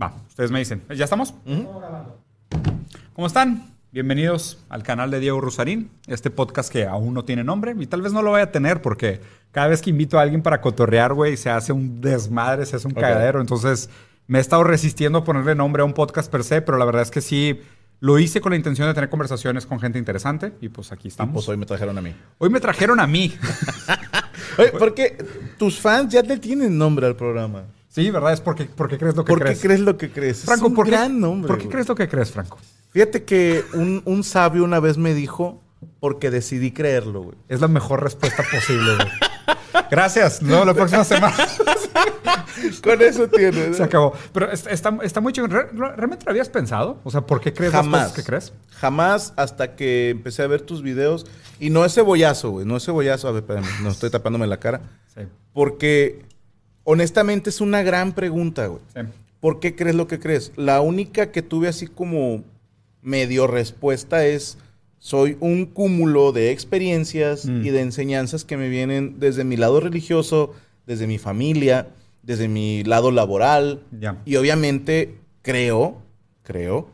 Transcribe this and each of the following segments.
Va, ustedes me dicen. ¿Ya estamos? ¿Cómo están? Bienvenidos al canal de Diego Rosarín, este podcast que aún no tiene nombre y tal vez no lo vaya a tener porque cada vez que invito a alguien para cotorrear, güey, se hace un desmadre, se hace un Ok. cagadero. Entonces me he estado resistiendo a ponerle nombre a un podcast per se, pero la verdad es que sí lo hice con la intención de tener conversaciones con gente interesante y pues aquí Y estamos. pues hoy me trajeron a mí. Hoy me trajeron a mí. Oye, porque tus fans ya le tienen nombre al programa. Sí, ¿verdad? Es porque, porque crees lo que ¿Por crees. qué crees lo que crees? Franco, es un ¿por qué, nombre. ¿por qué crees lo que crees, Franco? Fíjate que un, un sabio una vez me dijo, porque decidí creerlo, güey. Es la mejor respuesta posible, güey. Gracias. No, la próxima semana Con eso tienes. se acabó. Pero está, está, muy chido. ¿Re- ¿Realmente lo habías pensado? O sea, ¿por qué crees las Jamás. cosas que crees? Jamás hasta que empecé a ver tus videos. Y no es cebollazo, güey. No es cebollazo. A ver, espérame. No estoy tapándome la cara. Sí. Porque, honestamente, es una gran pregunta, güey. sí. ¿Por qué crees lo que crees? La única que tuve así como medio respuesta es, soy un cúmulo de experiencias Mm. y de enseñanzas que me vienen desde mi lado religioso, desde mi familia, desde mi lado laboral. Y obviamente creo, creo,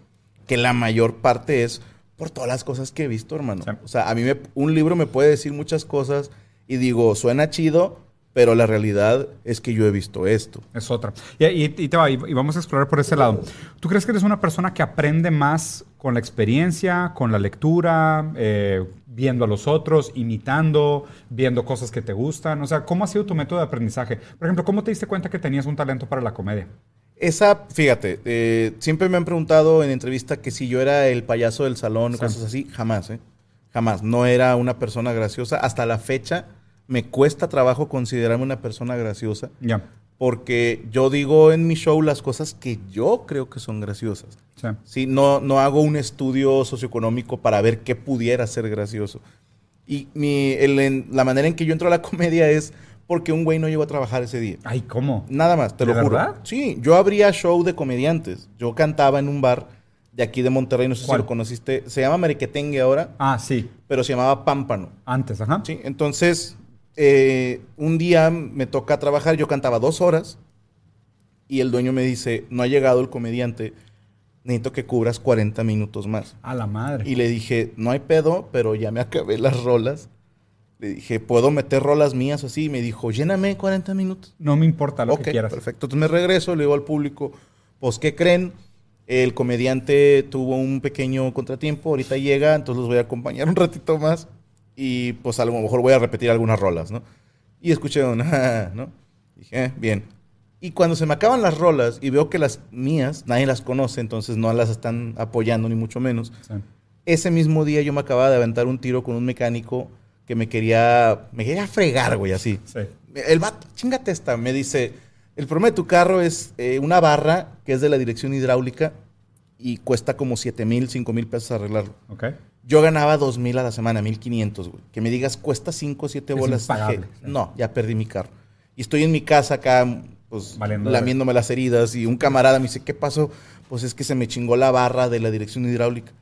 que la mayor parte es por todas las cosas que he visto, hermano. Sí. O sea, a mí me- un libro me puede decir muchas cosas y digo, suena chido, pero la realidad es que yo he visto esto. Es otra. Y, y- y te va, y, y vamos a explorar por ese lado. ¿Tú crees que eres una persona que aprende más con la experiencia, con la lectura, eh, viendo a los otros, imitando, viendo cosas que te gustan? O sea, ¿cómo ha sido tu método de aprendizaje? Por ejemplo, ¿cómo te diste cuenta que tenías un talento para la comedia? Esa, fíjate, eh, siempre me han preguntado en entrevista que si yo era el payaso del salón, Sí. cosas así. Jamás, ¿eh? Jamás. No era una persona graciosa. Hasta la fecha me cuesta trabajo considerarme una persona graciosa. Ya. Porque yo digo en mi show las cosas que yo creo que son graciosas. Sí. Sí, no, no hago un estudio socioeconómico para ver qué pudiera ser gracioso. Y mi, el- la manera en que yo entro a la comedia es porque un güey no llegó a trabajar ese día. Ay, ¿cómo? Nada más, te ¿De lo juro. verdad? Sí, yo abría show de comediantes. Yo cantaba en un bar de aquí de Monterrey, no sé ¿Cuál? si lo conociste. Se llama Mariquetengue ahora, Ah, sí. pero se llamaba Pámpano. Antes, ajá. Sí, entonces, eh, un día me toca trabajar, yo cantaba dos horas y el dueño me dice, no ha llegado el comediante, necesito que cubras 40 minutos más. A la madre. Y le dije, no hay pedo, pero ya me acabé las rolas. Le dije, ¿puedo meter rolas mías así? Y me dijo, lléname 40 minutos. No me importa lo que quieras. perfecto. Entonces me regreso, le digo al público, pues, ¿qué creen? El comediante tuvo un pequeño contratiempo, ahorita llega, entonces los voy a acompañar un ratito más y pues a lo mejor voy a repetir algunas rolas, ¿no? Y escuché un, "Ah", ¿no? Dije, "Eh, bien. Y cuando se me acaban las rolas y veo que las mías, nadie las conoce, entonces no las están apoyando ni mucho menos. Sí. Ese mismo día yo me acababa de aventar un tiro con un mecánico que me quería, me quería fregar, güey, así. Sí. El vato, chingate esta, me dice, el problema de tu carro es eh, una barra que es de la dirección hidráulica y cuesta como 7 mil, 5 mil pesos arreglarlo. Ok. Yo ganaba 2 mil a la semana, 1500, güey. Que me digas, cuesta 5 o 7 Es bolas. impagable, sí. No, ya perdí mi carro. Y estoy en mi casa acá, pues, Valiendo lamiéndome las heridas. Y un camarada me dice, ¿qué pasó? Pues es que se me chingó la barra de la dirección hidráulica.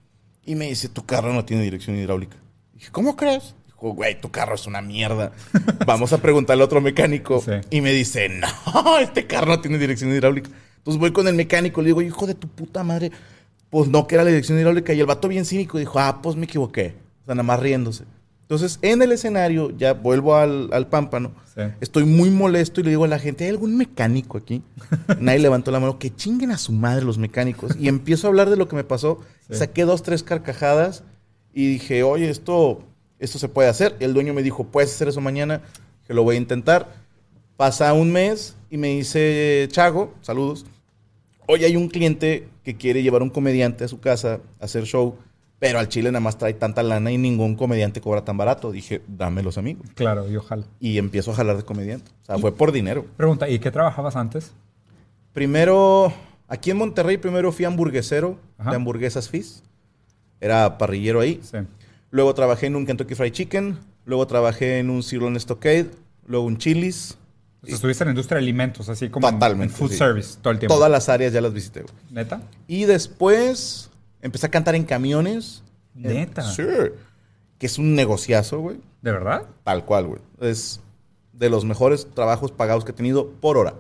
Y me dice, tu carro no tiene dirección hidráulica. Dije, ¿cómo crees? Dijo, güey, tu carro es una mierda. Vamos a preguntarle a otro mecánico. Sí. Y me dice, no, este carro no tiene dirección hidráulica. Entonces voy con el mecánico, le digo, hijo de tu puta madre, pues no, que era la dirección hidráulica. Y el vato bien cínico dijo, ah, pues me equivoqué. O sea, nada más riéndose. Entonces, en el escenario, ya vuelvo al, al pámpano, Sí. estoy muy molesto y le digo a la gente, ¿hay algún mecánico aquí? Nadie levantó la mano, que chinguen a su madre los mecánicos. Y empiezo a hablar de lo que me pasó, Sí. saqué dos, tres carcajadas y dije, oye, esto, esto se puede hacer. El dueño me dijo, ¿puedes hacer eso mañana? Que lo voy a intentar. Pasa un mes y me dice, Chago, saludos. Hoy hay un cliente que quiere llevar un comediante a su casa a hacer show, pero al chile nada más trae tanta lana y ningún comediante cobra tan barato. Dije, dámelos a mí. güey. Claro, y ojalá. Y empiezo a jalar de comediante. O sea, fue por dinero. Pregunta, ¿y qué trabajabas antes? Primero, aquí en Monterrey, primero fui hamburguesero Ajá. de hamburguesas Fizz. Era parrillero ahí. Sí. Luego trabajé en un Kentucky Fried Chicken. Luego trabajé en un Sirloin Stockade. Luego un Chili's. O estuviste en la industria de alimentos, así como en- Totalmente, en food sí. service todo el tiempo. Todas las áreas ya las visité. güey. ¿Neta? Y después empecé a cantar en camiones. ¿Neta? Sí. Que es un negociazo, güey. ¿De verdad? Tal cual, güey. Es de los mejores trabajos pagados que he tenido por hora.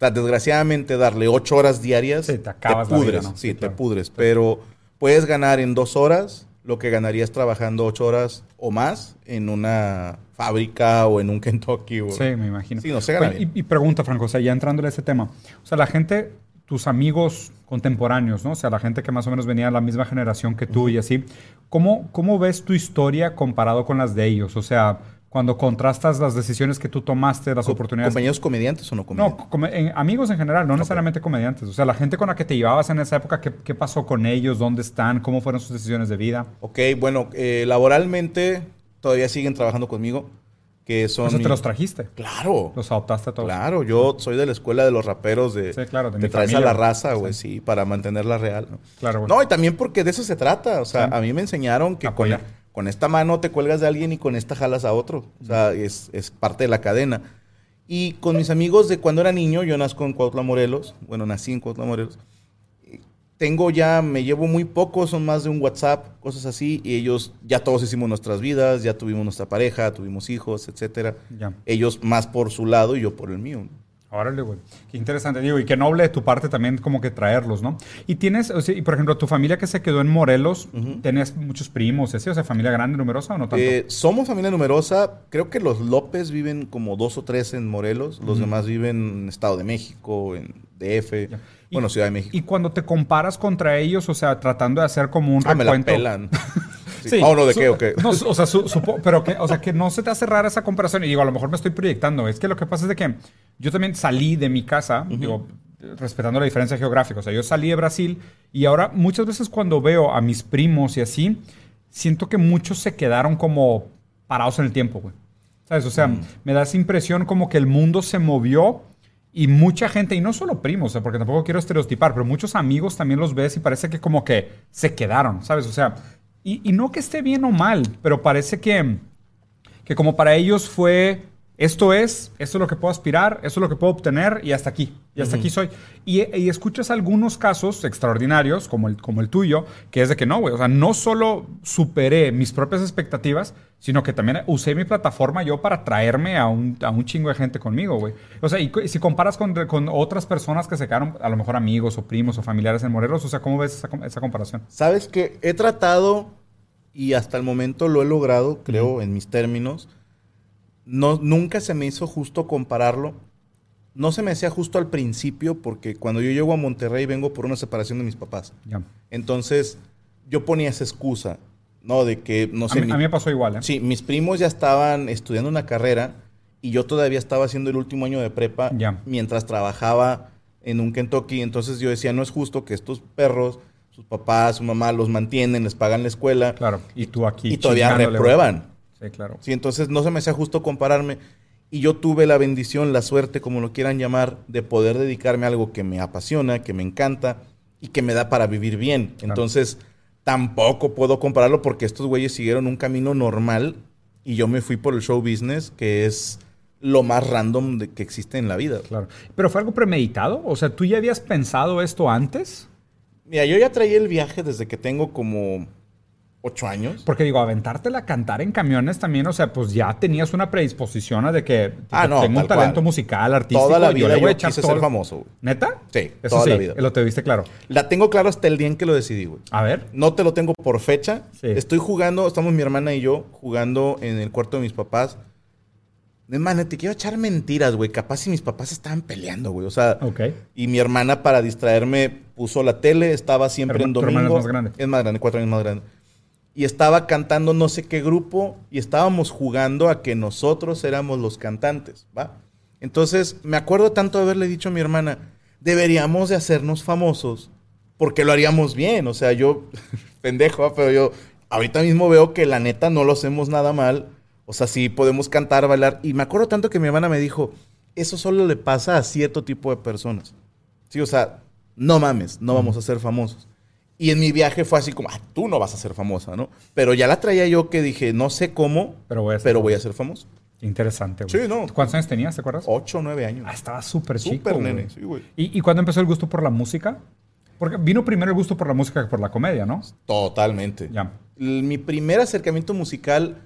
sea, desgraciadamente darle ocho horas diarias Sí, te acabas pudres, vida, ¿no? sí, Sí, te pudres, pero puedes ganar en dos horas lo que ganarías trabajando ocho horas o más en una fábrica o en un Kentucky. O... Sí, me imagino. Sí, no se gana bien. y, y pregunta, Franco, o sea, ya entrándole a ese tema. O sea, la gente, tus amigos contemporáneos, ¿no? O sea, la gente que más o menos venía de la misma generación que tú y así. ¿Cómo, ¿Cómo ves tu historia comparado con las de ellos? O sea, cuando contrastas las decisiones que tú tomaste, las Co- oportunidades... ¿Compañeros comediantes o no comediantes? No, come- en- amigos en general, no necesariamente comediantes. O sea, la gente con la que te llevabas en esa época, ¿qué, qué pasó con ellos? ¿Dónde están? ¿Cómo fueron sus decisiones de vida? Ok, bueno, eh, laboralmente todavía siguen trabajando conmigo, que son... O sea, te mi- los trajiste. Claro. Los adoptaste a todos. Claro, yo soy de la escuela de los raperos de... Sí, claro, de te mi traes familia, a la raza, sí. güey, sí. para mantenerla real. ¿no? Claro, güey. No, y también porque de eso se trata. O sea, Sí. a mí me enseñaron que con, con esta mano te cuelgas de alguien y con esta jalas a otro. O sea, es, es parte de la cadena. Y con mis amigos de cuando era niño, yo nazco en Cuautla, Morelos. Bueno, nací en Cuautla, Morelos. Tengo ya, me llevo muy poco, son más de un WhatsApp, cosas así. Y ellos, ya todos hicimos nuestras vidas, ya tuvimos nuestra pareja, tuvimos hijos, etcétera. Ya. Ellos más por su lado y yo por el mío. Órale, güey. Qué interesante, digo, y qué noble de tu parte también como que traerlos, ¿no? Y tienes, o sea, y por ejemplo, tu familia que se quedó en Morelos, ¿tenías muchos primos así? O sea, familia grande, numerosa o no tanto? Eh, somos familia numerosa. Creo que los López viven como dos o tres en Morelos. Los demás viven en Estado de México, en DF. Ya. Bueno, Ciudad de México. Y cuando te comparas contra ellos, o sea, tratando de hacer como un ah, me la recuento. pelan. sí. Ah, no, ¿de qué o qué? No, o sea, su- supo- pero que, o sea, que no se te hace rara esa comparación. Y digo, a lo mejor me estoy proyectando. Es que lo que pasa es de que yo también salí de mi casa, digo, respetando la diferencia geográfica. O sea, yo salí de Brasil y ahora muchas veces cuando veo a mis primos y así, siento que muchos se quedaron como parados en el tiempo, güey. ¿Sabes? O sea, Mm. me da esa impresión como que el mundo se movió y mucha gente, y no solo primos, o sea, porque tampoco quiero estereotipar, pero muchos amigos también los ves y parece que como que se quedaron, ¿sabes? O sea, y, y no que esté bien o mal, pero parece que, que como para ellos fue, esto es, esto es lo que puedo aspirar, esto es lo que puedo obtener y hasta aquí, y hasta aquí soy. Y, y escuchas algunos casos extraordinarios, como el, como el tuyo, que es de que no, güey, o sea, no solo superé mis propias expectativas, sino que también usé mi plataforma yo para traerme a un, a un chingo de gente conmigo, güey. O sea, y cu- si comparas con, con otras personas que se quedaron, a lo mejor amigos o primos o familiares en Morelos, o sea, ¿cómo ves esa, esa comparación? Sabes que he tratado y hasta el momento lo he logrado, creo, en mis términos. No, nunca se me hizo justo compararlo. No se me hacía justo al principio porque cuando yo llego a Monterrey vengo por una separación de mis papás. Entonces, yo ponía esa excusa, ¿no? De que, no A sé, mí, mi- a mí me pasó igual, ¿eh? sí, mis primos ya estaban estudiando una carrera y yo todavía estaba haciendo el último año de prepa Ya. mientras trabajaba en un Kentucky. Entonces yo decía, no es justo que estos perros, sus papás, su mamá los mantienen, les pagan la escuela Claro. Y tú aquí. y todavía reprueban. Sí, claro. Sí, entonces no se me hacía justo compararme. Y yo tuve la bendición, la suerte, como lo quieran llamar, de poder dedicarme a algo que me apasiona, que me encanta y que me da para vivir bien. Claro. Entonces, tampoco puedo compararlo porque estos güeyes siguieron un camino normal y yo me fui por el show business, que es lo más random de- que existe en la vida. Claro. ¿Pero fue algo premeditado? O sea, ¿tú ya habías pensado esto antes? Mira, yo ya traía el viaje desde que tengo como ocho años. Porque digo, aventártela a cantar en camiones también, o sea, pues ya tenías una predisposición a de que tipo, Ah, no, tengo un tal talento cual. musical, artístico. Toda la vida le yo, voy a echar quise todo ser famoso, güey. ¿Neta? Sí, Eso toda sí, la vida. lo te viste claro. La tengo claro hasta el día en que lo decidí, güey. A ver. No te lo tengo por fecha. Sí. Estoy jugando, estamos mi hermana y yo jugando en el cuarto de mis papás. Hermana, te quiero echar mentiras, güey. Capaz si mis papás estaban peleando, güey. O sea, Ok. y mi hermana para distraerme puso la tele, estaba siempre Herma- en tu hermana domingo. es más grande. Es más grande, cuatro años más grande. Y estaba cantando no sé qué grupo y estábamos jugando a que nosotros éramos los cantantes, ¿va? Entonces, me acuerdo tanto de haberle dicho a mi hermana, deberíamos de hacernos famosos porque lo haríamos bien. O sea, yo, pendejo, ¿va? pero yo ahorita mismo veo que la neta no lo hacemos nada mal. O sea, sí podemos cantar, bailar. Y me acuerdo tanto que mi hermana me dijo, eso solo le pasa a cierto tipo de personas. Sí, o sea, no mames, no vamos a ser famosos. Y en mi viaje fue así como, ah, tú no vas a ser famosa, ¿no? Pero ya la traía yo que dije, no sé cómo, Pero voy a ser pero famoso. voy a ser famoso. Interesante, güey. Sí, no. ¿Cuántos años tenías, te acuerdas? Ocho nueve años. Ah, estaba súper chico. Súper nene, sí, güey. ¿Y, ¿Y cuándo empezó el gusto por la música? Porque vino primero el gusto por la música que por la comedia, ¿no? Totalmente. Ya. Mi primer acercamiento musical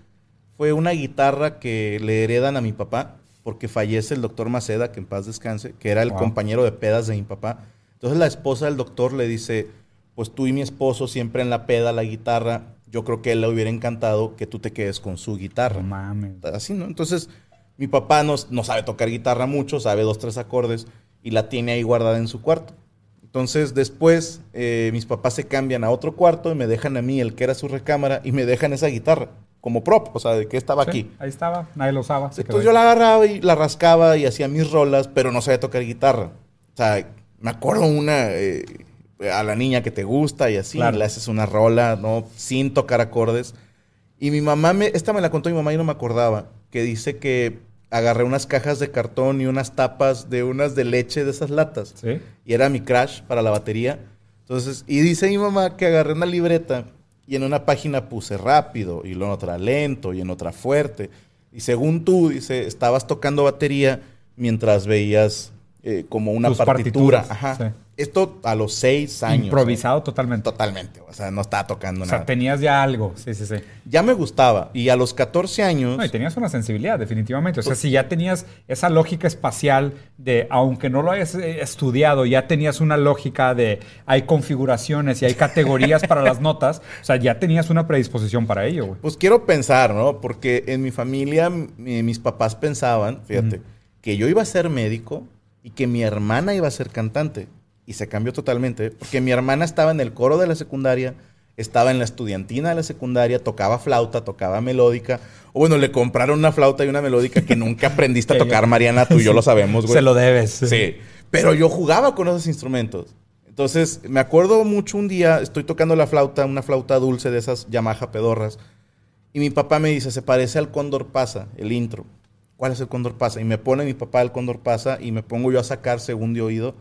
fue una guitarra que le heredan a mi papá. porque fallece el doctor Maceda, que en paz descanse, que era el Wow. compañero de pedas de mi papá. Entonces la esposa del doctor le dice, pues tú y mi esposo siempre en la peda, la guitarra, yo creo que él le hubiera encantado que tú te quedes con su guitarra. No mames. Así, ¿no? Entonces, mi papá no, no sabe tocar guitarra mucho, sabe dos, tres acordes y la tiene ahí guardada en su cuarto. Entonces, después, eh, mis papás se cambian a otro cuarto y me dejan a mí, el que era su recámara, y me dejan esa guitarra como prop, o sea, de que estaba Sí, aquí. Ahí estaba, nadie lo usaba. Entonces yo la agarraba y la rascaba y hacía mis rolas, pero no sabía tocar guitarra. O sea, me acuerdo una eh, a la niña que te gusta y así, Claro. le haces una rola, ¿no? Sin tocar acordes. Y mi mamá, me, esta me la contó mi mamá y no me acordaba, que dice que agarré unas cajas de cartón y unas tapas de unas de leche de esas latas. Sí. Y era mi crash para la batería. Entonces, y dice mi mamá que agarré una libreta y en una página puse rápido y luego en otra lento y en otra fuerte. Y según tú, dice, estabas tocando batería mientras veías eh, como una Tus partitura. Ajá. sí. Esto a los seis años. Improvisado ¿eh? totalmente. Totalmente. O sea, no estaba tocando O nada. sea, tenías ya algo. Sí, sí, sí. Ya me gustaba. Y a los 14 años... No, y tenías una sensibilidad, definitivamente. O sea, si ya tenías esa lógica espacial de, aunque no lo hayas eh, estudiado, ya tenías una lógica de hay configuraciones y hay categorías para las notas, o sea, ya tenías una predisposición para ello, güey. Pues quiero pensar, ¿no? Porque en mi familia, mi- mis papás pensaban, fíjate, que yo iba a ser médico y que mi hermana iba a ser cantante. Y se cambió totalmente, porque mi hermana estaba en el coro de la secundaria, estaba en la estudiantina de la secundaria, tocaba flauta, tocaba melódica. O bueno, le compraron una flauta y una melódica que nunca aprendiste a tocar, Mariana, tú y yo lo sabemos, güey. Se lo debes. Sí. Pero yo jugaba con esos instrumentos. Entonces, me acuerdo mucho un día, estoy tocando la flauta, una flauta dulce de esas Yamaha pedorras. Y mi papá me dice, se parece al Cóndor Pasa, el intro. ¿Cuál es el Cóndor Pasa? Y me pone mi papá el Cóndor Pasa y me pongo yo a sacar según de oído.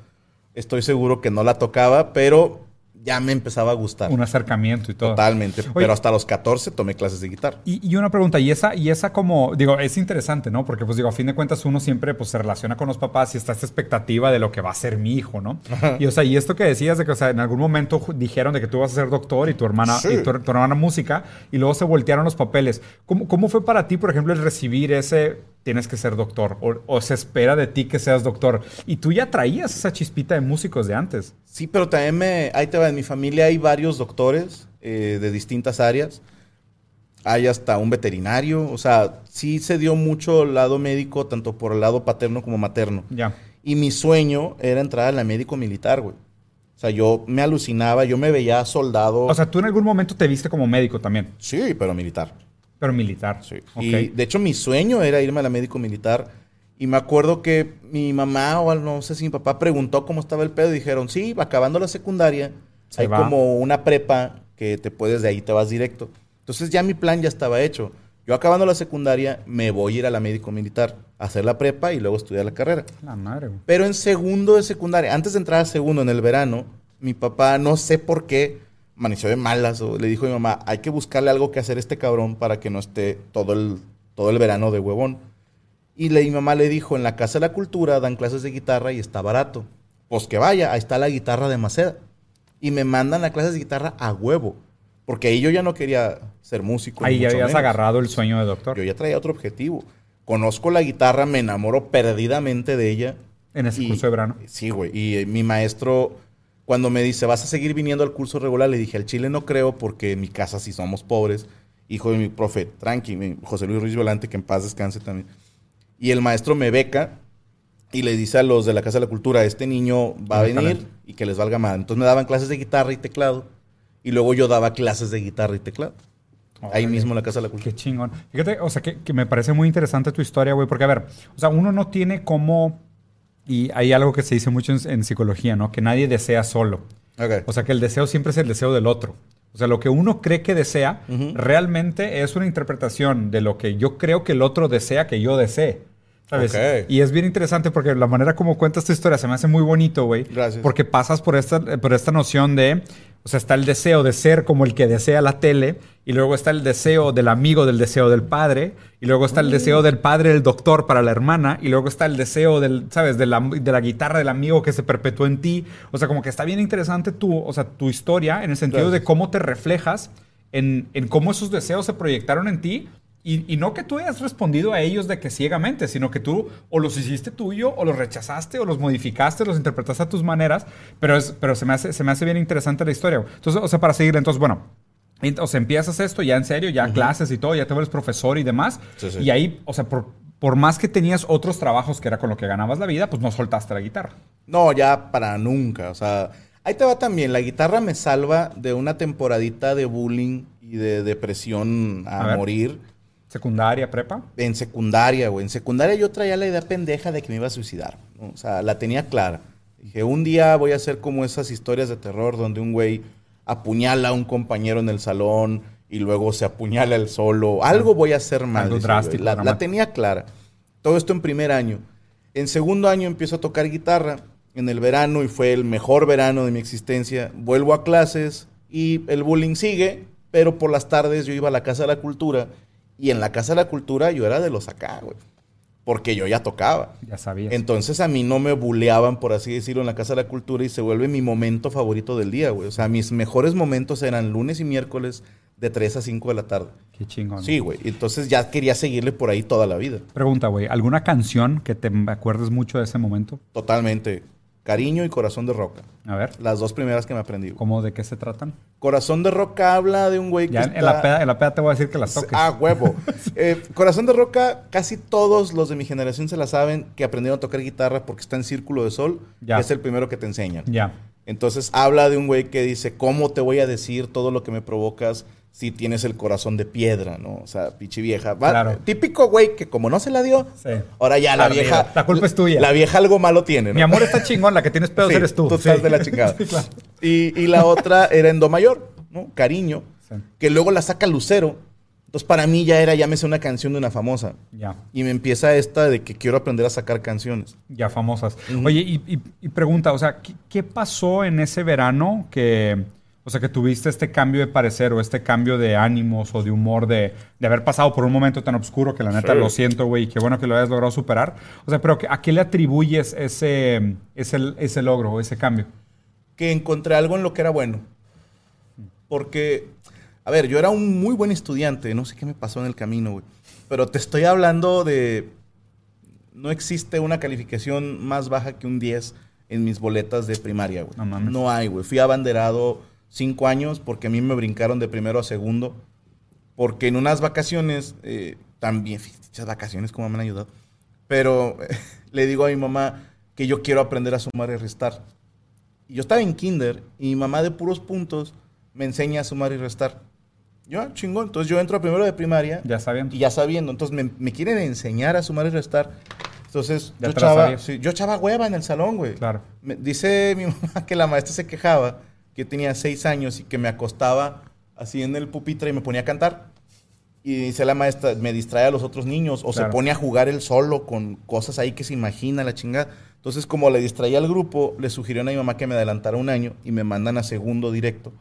Estoy seguro que no la tocaba, pero ya me empezaba a gustar. Un acercamiento y todo. Totalmente. Oye. Pero hasta los 14 tomé clases de guitarra. Y, y una pregunta, y esa, y esa como, digo, es interesante, ¿no? Porque, pues digo, a fin de cuentas uno siempre pues se relaciona con los papás y está esta expectativa de lo que va a ser mi hijo, ¿no? Y o sea, y esto que decías de que, o sea, en algún momento dijeron de que tú vas a ser doctor y tu hermana, Sí. y tu, tu hermana música, y luego se voltearon los papeles. ¿Cómo, cómo fue para ti, por ejemplo, el recibir ese tienes que ser doctor o, o se espera de ti que seas doctor? Y tú ya traías esa chispita de músicos de antes. Sí, pero también me, ahí te va, en mi familia hay varios doctores eh, de distintas áreas. Hay hasta un veterinario, o sea, sí se dio mucho el lado médico, tanto por el lado paterno como materno. Ya. Y mi sueño era entrar a la médico militar, güey. O sea, yo me alucinaba, yo me veía soldado. O sea, tú en algún momento te viste como médico también, sí, pero militar. Pero militar. Sí. Y de hecho mi sueño era irme a la médico militar. Y me acuerdo que mi mamá o no sé si mi papá preguntó cómo estaba el pedo y dijeron, sí, acabando la secundaria, Se hay va. como una prepa que te puedes, de ahí te vas directo. Entonces ya mi plan ya estaba hecho. Yo acabando la secundaria me voy a ir a la médico militar, a hacer la prepa y luego estudiar la carrera. La madre, güey. Pero en segundo de secundaria, antes de entrar a segundo en el verano, mi papá, no sé por qué, amaneció de malas o le dijo a mi mamá, hay que buscarle algo que hacer a este cabrón para que no esté todo el, todo el verano de huevón. Y le, mi mamá le dijo, en la Casa de la Cultura dan clases de guitarra y está barato. Pues que vaya, ahí está la guitarra de Maceda. Y me mandan a clases de guitarra a huevo. Porque ahí yo ya no quería ser músico. Ahí ya habías menos. agarrado el sueño de doctor. Yo ya traía otro objetivo. Conozco la guitarra, me enamoro perdidamente de ella. En ese Y- curso de verano. Sí, güey. Y mi maestro, cuando me dice, ¿vas a seguir viniendo al curso regular? Le dije, al Chile no creo porque en mi casa sí somos pobres. Hijo de mi profe, tranqui, José Luis Ruiz Volante, que en paz descanse también. Y el maestro me beca y le dice a los de la Casa de la Cultura, este niño va a venir talento. y que les valga mal. Entonces me daban clases de guitarra y teclado. Y luego yo daba clases de guitarra y teclado. Ahí mismo en la Casa de la Cultura. Qué chingón. Fíjate, o sea, que, que me parece muy interesante tu historia, güey, porque a ver, o sea, uno no tiene como, y hay algo que se dice mucho en, en psicología, ¿no? Que nadie desea solo. Ok. O sea, que el deseo siempre es el deseo del otro. O sea, lo que uno cree que desea Ujú. realmente es una interpretación de lo que yo creo que el otro desea que yo desee. ¿Sabes? Ok. Y es bien interesante porque la manera como cuentas tu historia se me hace muy bonito, güey. Gracias. Porque pasas por esta, por esta noción de, o sea, está el deseo de ser como el que desea la tele, y luego está el deseo del amigo del deseo del padre, y luego está el deseo del padre del doctor para la hermana, y luego está el deseo del, ¿sabes? De la, de la guitarra del amigo que se perpetuó en ti. O sea, como que está bien interesante tu, o sea, tu historia en el sentido de cómo te reflejas en, en cómo esos deseos se proyectaron en ti Y, y no que tú hayas respondido a ellos de que ciegamente, sino que tú o los hiciste tuyo, o los rechazaste, o los modificaste, los interpretaste a tus maneras, pero, es, pero se, me hace, se me hace bien interesante la historia. Entonces, o sea, para seguir, entonces, bueno, o sea, empiezas esto ya en serio, ya clases y todo, ya te vuelves profesor y demás. Sí, sí. Y ahí, o sea, por, por más que tenías otros trabajos que era con lo que ganabas la vida, pues no soltaste la guitarra. No, ya para nunca. O sea, ahí te va también. La guitarra me salva de una temporadita de bullying y de depresión a, A morir. Secundaria, prepa. En secundaria, güey. En secundaria yo traía la idea pendeja de que me iba a suicidar. ¿no? O sea, la tenía clara. Dije, un día voy a hacer como esas historias de terror donde un güey apuñala a un compañero en el salón y luego se apuñala él solo. Algo voy a hacer mal. Algo drástico, La, la tenía clara. Todo esto en primer año. En segundo año empiezo a tocar guitarra en el verano y fue el mejor verano de mi existencia. Vuelvo a clases y el bullying sigue, pero por las tardes yo iba a la Casa de la Cultura y en la Casa de la Cultura yo era de los acá, güey. Porque yo ya tocaba. Ya sabías. Entonces a mí no me buleaban, por así decirlo, en la Casa de la Cultura y se vuelve mi momento favorito del día, güey. O sea, mis mejores momentos eran lunes y miércoles de 3 a 5 de la tarde. Qué chingón. Sí, güey. Entonces ya quería seguirle por ahí toda la vida. Pregunta, güey, ¿alguna canción que te acuerdes mucho de ese momento? Totalmente. Cariño y Corazón de Roca. A ver, Las dos primeras que me aprendí. güey. ¿cómo de qué se tratan? Corazón de Roca habla de un güey que Ya en, está... en la peda, en la peda te voy a decir que las toques. Ah, huevo. Eh, Corazón de Roca, casi todos los de mi generación se la saben que aprendieron a tocar guitarra porque está en Círculo de Sol. Ya. que es el primero que te enseñan. Ya. Entonces habla de un güey que dice, ¿cómo te voy a decir todo lo que me provocas si tienes el corazón de piedra, ¿no? O sea, pinche vieja. Va- Claro. Típico güey que como no se la dio, Sí. ahora ya la vieja... La culpa es tuya. La vieja algo malo tiene, ¿no? Mi amor está chingón, la que tienes pedos Sí, eres tú. Tú Sí. estás de la chingada. Sí, claro. y, y la otra era en Do mayor, ¿no? Cariño. Sí. Que luego la saca Lucero. Entonces para mí ya era, llámese una canción de una famosa. Ya. Y me empieza esta de que quiero aprender a sacar canciones. Ya famosas. Oye, y, y- y pregunta, o sea, ¿qué, qué pasó en ese verano que, o sea, que tuviste este cambio de parecer o este cambio de ánimos o de humor de, de haber pasado por un momento tan oscuro que la neta Sí. lo siento, güey, y qué bueno que lo hayas logrado superar? O sea, pero ¿a qué le atribuyes ese, ese, ese logro o ese cambio? que encontré algo en lo que era bueno. Porque, a ver, yo era un muy buen estudiante, no sé qué me pasó en el camino, güey. Pero te estoy hablando de... No existe una calificación más baja que un 10 en mis boletas de primaria, güey. No mames. No hay, güey. Fui abanderado cinco años porque a mí me brincaron de primero a segundo. Porque en unas vacaciones, eh, también, esas vacaciones como me han ayudado. Pero le digo a mi mamá que yo quiero aprender a sumar y restar. Y yo estaba en kinder y mi mamá de puros puntos me enseña a sumar y restar. Yo, ah, chingón. Entonces yo entro a primero de primaria Ya sabiendo. y ya sabiendo. Entonces me, me quieren enseñar a sumar y restar. Entonces Ya yo sabías. sí, yo echaba hueva en el salón, güey. Claro. Me- dice mi mamá que la maestra se quejaba que yo tenía seis años y que me acostaba así en el pupitre y me ponía a cantar. Y dice la maestra, me distrae a los otros niños o Claro. se pone a jugar él solo con cosas ahí que se imagina la chingada. Entonces, como le distraía al grupo, le sugirió a mi mamá que me adelantara un año y me mandan a segundo directo.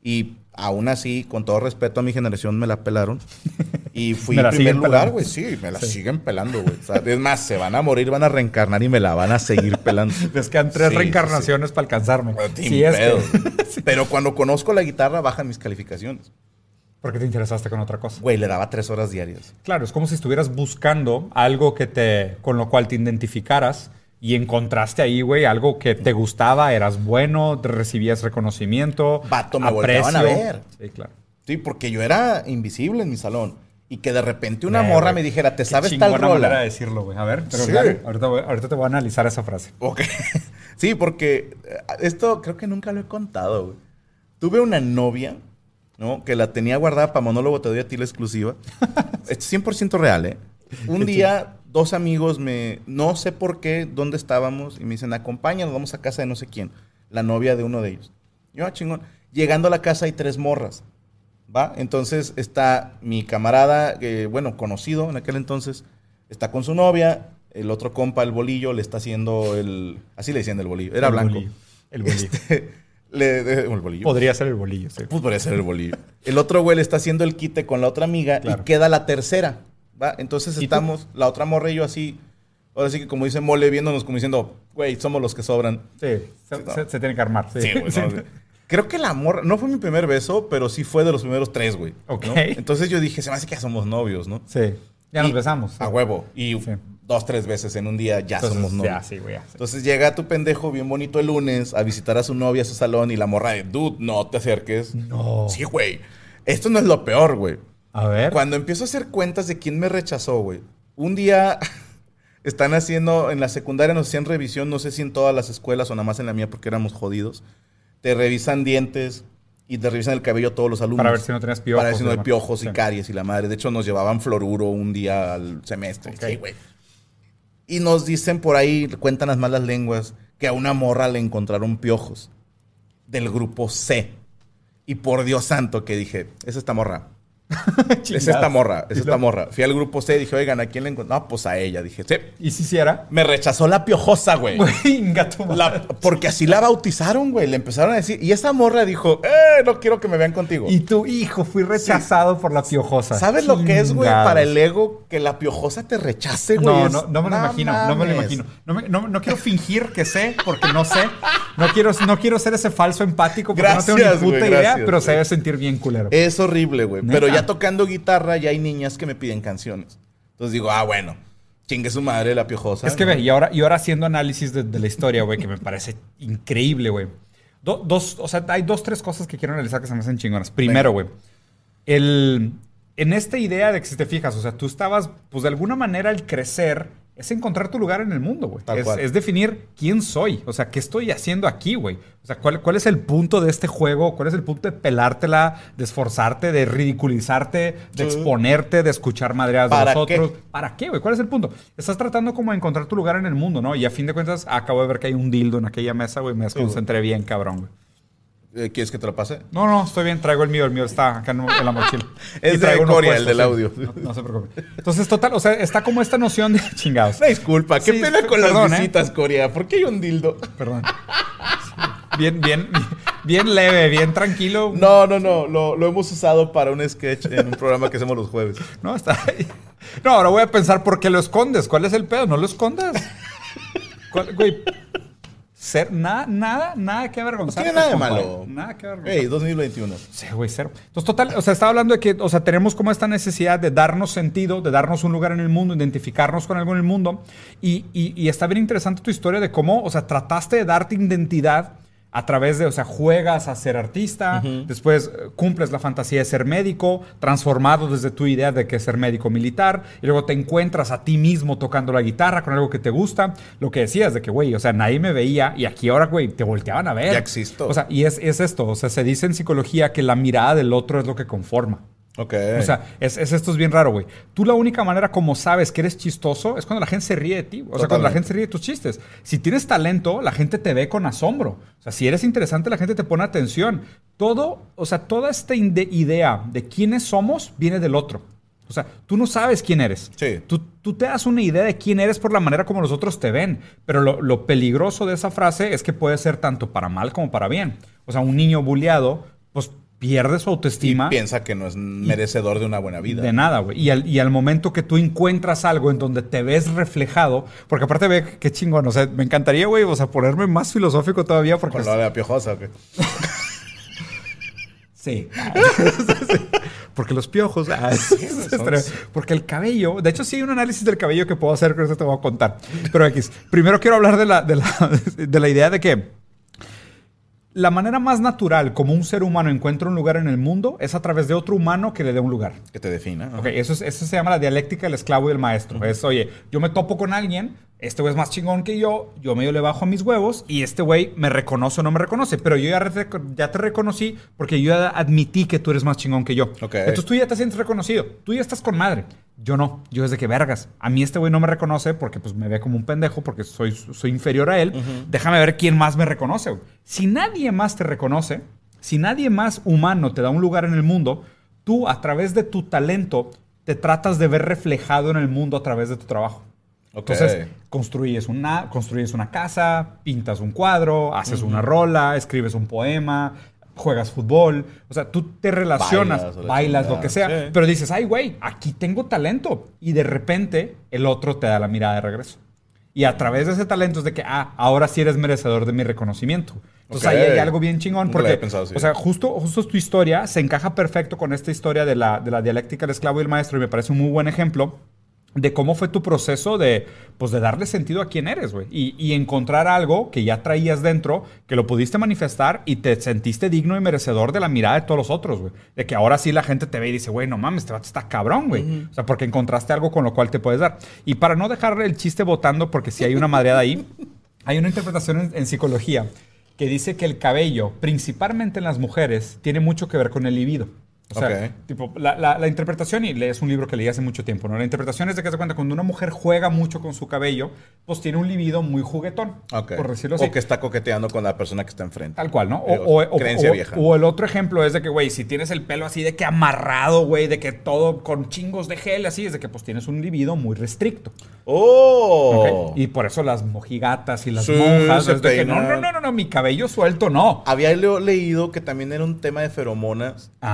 Y aún así, con todo respeto a mi generación, me la pelaron. Y fui en primer lugar, güey. Sí, me la Sí. siguen pelando, güey. O sea, es más, se van a morir, van a reencarnar y me la van a seguir pelando. Les quedan tres Sí, sí, reencarnaciones para alcanzarme. sí. Sí, Sin es que-. Pero cuando conozco la guitarra, bajan mis calificaciones. porque te interesaste con otra cosa. Güey, le daba tres horas diarias. Claro, es como si estuvieras buscando algo que te, con lo cual te identificaras y encontraste ahí, güey, algo que te gustaba, eras bueno, recibías reconocimiento, Vato, me volteaban a ver. Sí, claro. Sí, porque yo era invisible en mi salón. Y que de repente una Eh, morra güey, me dijera, ¿te qué sabes tal manera de rola? decirlo, güey. A ver, pero Sí. claro, ahorita, voy- ahorita te voy a analizar esa frase. Ok. Sí, porque eh, esto creo que nunca lo he contado, güey. Tuve una novia, ¿no? Que la tenía guardada para monólogo, te doy a ti la exclusiva. es 100% real, ¿eh? Un día, dos amigos me... No sé por qué, dónde estábamos, y me dicen, acompáñanos, vamos a casa de no sé quién. La novia de uno de ellos. Yo, ah, chingón. Llegando a la casa hay tres morras, ¿va? Entonces está mi camarada, eh, bueno, conocido en aquel entonces, está con su novia, el otro compa, el bolillo, le está haciendo el... Así le decían el bolillo, era El blanco. bolillo. El bolillo. Este, le, de- el bolillo. Podría ser el bolillo, sí. Pues podría ser el bolillo. El otro güey le está haciendo el quite con la otra amiga Claro. y queda la tercera, ¿va? Entonces estamos, la otra morra y yo así, ahora sí que como dice Mole, viéndonos como diciendo, güey, somos los que sobran. Sí, se, No. se- se tiene que armar. Sí, Sí, güey, no, Creo que la morra, no fue mi primer beso, pero sí fue de los primeros tres, güey. ¿no? Ok. Entonces yo dije, se me hace que ya somos novios, ¿no? Sí. Ya nos Y- besamos. A huevo. Y Sí. dos, tres veces en un día ya Entonces, somos novios. Ya, sí, güey. ya, sí. Entonces llega tu pendejo bien bonito el lunes a visitar a su novia a su salón y la morra de, dude, no te acerques. No. Sí, güey. Esto no es lo peor, güey. A ver. Cuando empiezo a hacer cuentas de quién me rechazó, güey. Un día están haciendo, en la secundaria nos hacían revisión, no sé si en todas las escuelas o nada más en la mía porque éramos jodidos. Te revisan dientes y te revisan el cabello todos los alumnos. Para ver si no tenías piojos Para ver si no hay piojos Sí. y caries y la madre. De hecho, nos llevaban fluoruro un día al semestre. Ok. Sí, güey. Y nos dicen por ahí, cuentan las malas lenguas, que a una morra le encontraron piojos del grupo C. Y por Dios santo que dije, es esta morra. Es esta morra, es esta morra. Fui al grupo C y dije, oigan, ¿a quién le encontró? No, pues a ella. Dije, sí. ¿Y si hiciera? Me rechazó la piojosa, güey. La- porque así la bautizaron, güey. Le empezaron a decir. Y esa morra dijo, eh, no quiero que me vean contigo. Y tu hijo fui rechazado por la piojosa. ¿Sabes lo que es, güey, para el ego que la piojosa te rechace, güey? No, no, no me lo imagino, no me lo imagino. No, me- no- no quiero fingir que sé, porque no sé. No quiero, no quiero ser ese falso empático, porque no tengo Gracias, ni puta güey, idea, gracias, pero se debe sentir bien culero. Es horrible, güey. Pero ¿Neta? Ya tocando guitarra, ya hay niñas que me piden canciones. Entonces digo, ah, bueno, chingue su madre la piojosa. Es que ¿no? ve, y ahora, y ahora haciendo análisis de, de la historia, güey, que me parece increíble, güey. Do- dos, o sea, hay dos, tres cosas que quiero analizar que se me hacen chingonas. Primero, güey, el, en esta idea de que si te fijas, o sea, tú estabas, pues de alguna manera el crecer es encontrar tu lugar en el mundo, güey. Es, definir quién soy, o sea, qué estoy haciendo aquí, güey. O sea, ¿cuál, cuál es el punto de este juego, cuál es el punto de pelártela, de esforzarte, de ridiculizarte, de Sí. exponerte, de escuchar madreadas de ¿Para los qué? otros. ¿Para qué, güey? ¿Cuál es el punto? Estás tratando como de encontrar tu lugar en el mundo, ¿no? Y a fin de cuentas, acabo de ver que hay un dildo en aquella mesa, güey. Me desconcentré bien, cabrón, güey. Eh, ¿Quieres que te lo pase? No, no, estoy bien. Traigo el mío. El mío está acá en, la mochila. Es Y de puesto, el del sí. audio. No, no se preocupe. Entonces, total, o sea, está como esta noción de chingados. Una disculpa, qué Sí, pena con perdón, las ¿eh? visitas, Corea. ¿Por qué hay un dildo? Perdón. Bien, bien, bien leve, bien tranquilo. No, no, no. Lo, lo hemos usado para un sketch en un programa que hacemos los jueves. No, está ahí. No, ahora voy a pensar por qué lo escondes. ¿Cuál es el pedo? No lo escondas. ¿Cuál- güey? Ser, nada, nada, nada que avergonzar. No tiene nada de malo. Nada que avergonzar. Hey, 2021. Sí, güey, cero. Entonces, total, o sea, estaba hablando de que, o sea, tenemos como esta necesidad de darnos sentido, de darnos un lugar en el mundo, identificarnos con algo en el mundo. Y, y- y está bien interesante tu historia de cómo, o sea, trataste de darte identidad a través de, o sea, juegas a ser artista, después eh, cumples la fantasía de ser médico, transformado desde tu idea de que es ser médico militar, y luego te encuentras a ti mismo tocando la guitarra con algo que te gusta, lo que decías de que, güey, o sea, nadie me veía y aquí ahora, güey, te volteaban a ver. Ya existo. O sea, y es, es esto, o sea, se dice en psicología que la mirada del otro es lo que conforma. Ok. O sea, es, es- esto es bien raro, güey. Tú la única manera como sabes que eres chistoso es cuando la gente se ríe de ti. O sea, cuando la Totalmente. gente se ríe de tus chistes. Si tienes talento, la gente te ve con asombro. O sea, si eres interesante, la gente te pone atención. Todo, o sea, toda esta idea de quiénes somos viene del otro. O sea, tú no sabes quién eres. Sí. Tú, tú te das una idea de quién eres por la manera como los otros te ven. Pero lo, lo peligroso de esa frase es que puede ser tanto para mal como para bien. O sea, un niño bulleado, pues pierde su y autoestima. piensa que no es merecedor de una buena vida. De nada, güey. Y al, y al momento que tú encuentras algo en donde te ves reflejado, porque aparte ve qué chingón, o sea, me encantaría, güey, o sea, ponerme más filosófico todavía porque... Con lo de la piojosa, ¿o qué? Sí. porque los piojos... ah, porque el cabello... De hecho, sí hay un análisis del cabello que puedo hacer, que eso te voy a contar. Pero X. Primero quiero hablar de la, de la, de la idea de que... La manera más natural como un ser humano encuentra un lugar en el mundo es a través de otro humano que le dé un lugar. Que te defina. ajá. Ok, eso, es- eso se llama la dialéctica del esclavo y del maestro. Es, oye, yo me topo con alguien, este güey es más chingón que yo, yo medio le bajo a mis huevos y este güey me reconoce o no me reconoce, pero yo ya, re- ya te reconocí porque yo ya admití que tú eres más chingón que yo. Ok. Entonces tú ya te sientes reconocido, tú ya estás con madre. Yo no, yo desde que vergas. A mí este güey no me reconoce porque pues me ve como un pendejo porque soy, soy inferior a él. Déjame ver quién más me reconoce. güey. Si nadie más te reconoce, si nadie más humano te da un lugar en el mundo, tú a través de tu talento te tratas de ver reflejado en el mundo a través de tu trabajo. Entonces, construyes una, construyes una casa, pintas un cuadro, haces una rola, escribes un poema, juegas fútbol. O sea, tú te relacionas, Bailas, bailas, lo que sea, Sí. pero dices, ay, güey, aquí tengo talento. Y de repente el otro te da la mirada de regreso. Y a través de ese talento es de que, ah, ahora sí eres merecedor de mi reconocimiento. Entonces ahí hay algo bien chingón. Porque, pensado así. o sea, justo, justo tu historia se encaja perfecto con esta historia de la, de la dialéctica del esclavo y el maestro. Y me parece un muy buen ejemplo de cómo fue tu proceso de, pues, de darle sentido a quién eres, güey. Y, y encontrar algo que ya traías dentro, que lo pudiste manifestar y te sentiste digno y merecedor de la mirada de todos los otros, güey. De que ahora sí la gente te ve y dice, güey, no mames, este vato está cabrón, güey. O sea, porque encontraste algo con lo cual te puedes dar. Y para no dejar el chiste votando, porque si hay una madreada ahí, hay una interpretación en, en psicología que dice que el cabello, principalmente en las mujeres, tiene mucho que ver con el libido. O sea, Ok. tipo, la, la- la interpretación, y lees un libro que leí hace mucho tiempo, ¿no? La interpretación es de que se cuenta cuando una mujer juega mucho con su cabello, pues tiene un libido muy juguetón, Ok. por decirlo así. O que está coqueteando con la persona que está enfrente. Tal cual, ¿no? O, o- o- creencia o- vieja. o el otro ejemplo es de que, güey, si tienes el pelo así de que amarrado, güey, de que todo con chingos de gel, así, es de que pues tienes un libido muy restricto. ¡Oh! ¿ok? Y por eso las mojigatas y las Sí, monjas, es de que, no, no, no, no, no, mi cabello suelto no. Había leído que también era un tema de feromonas. Que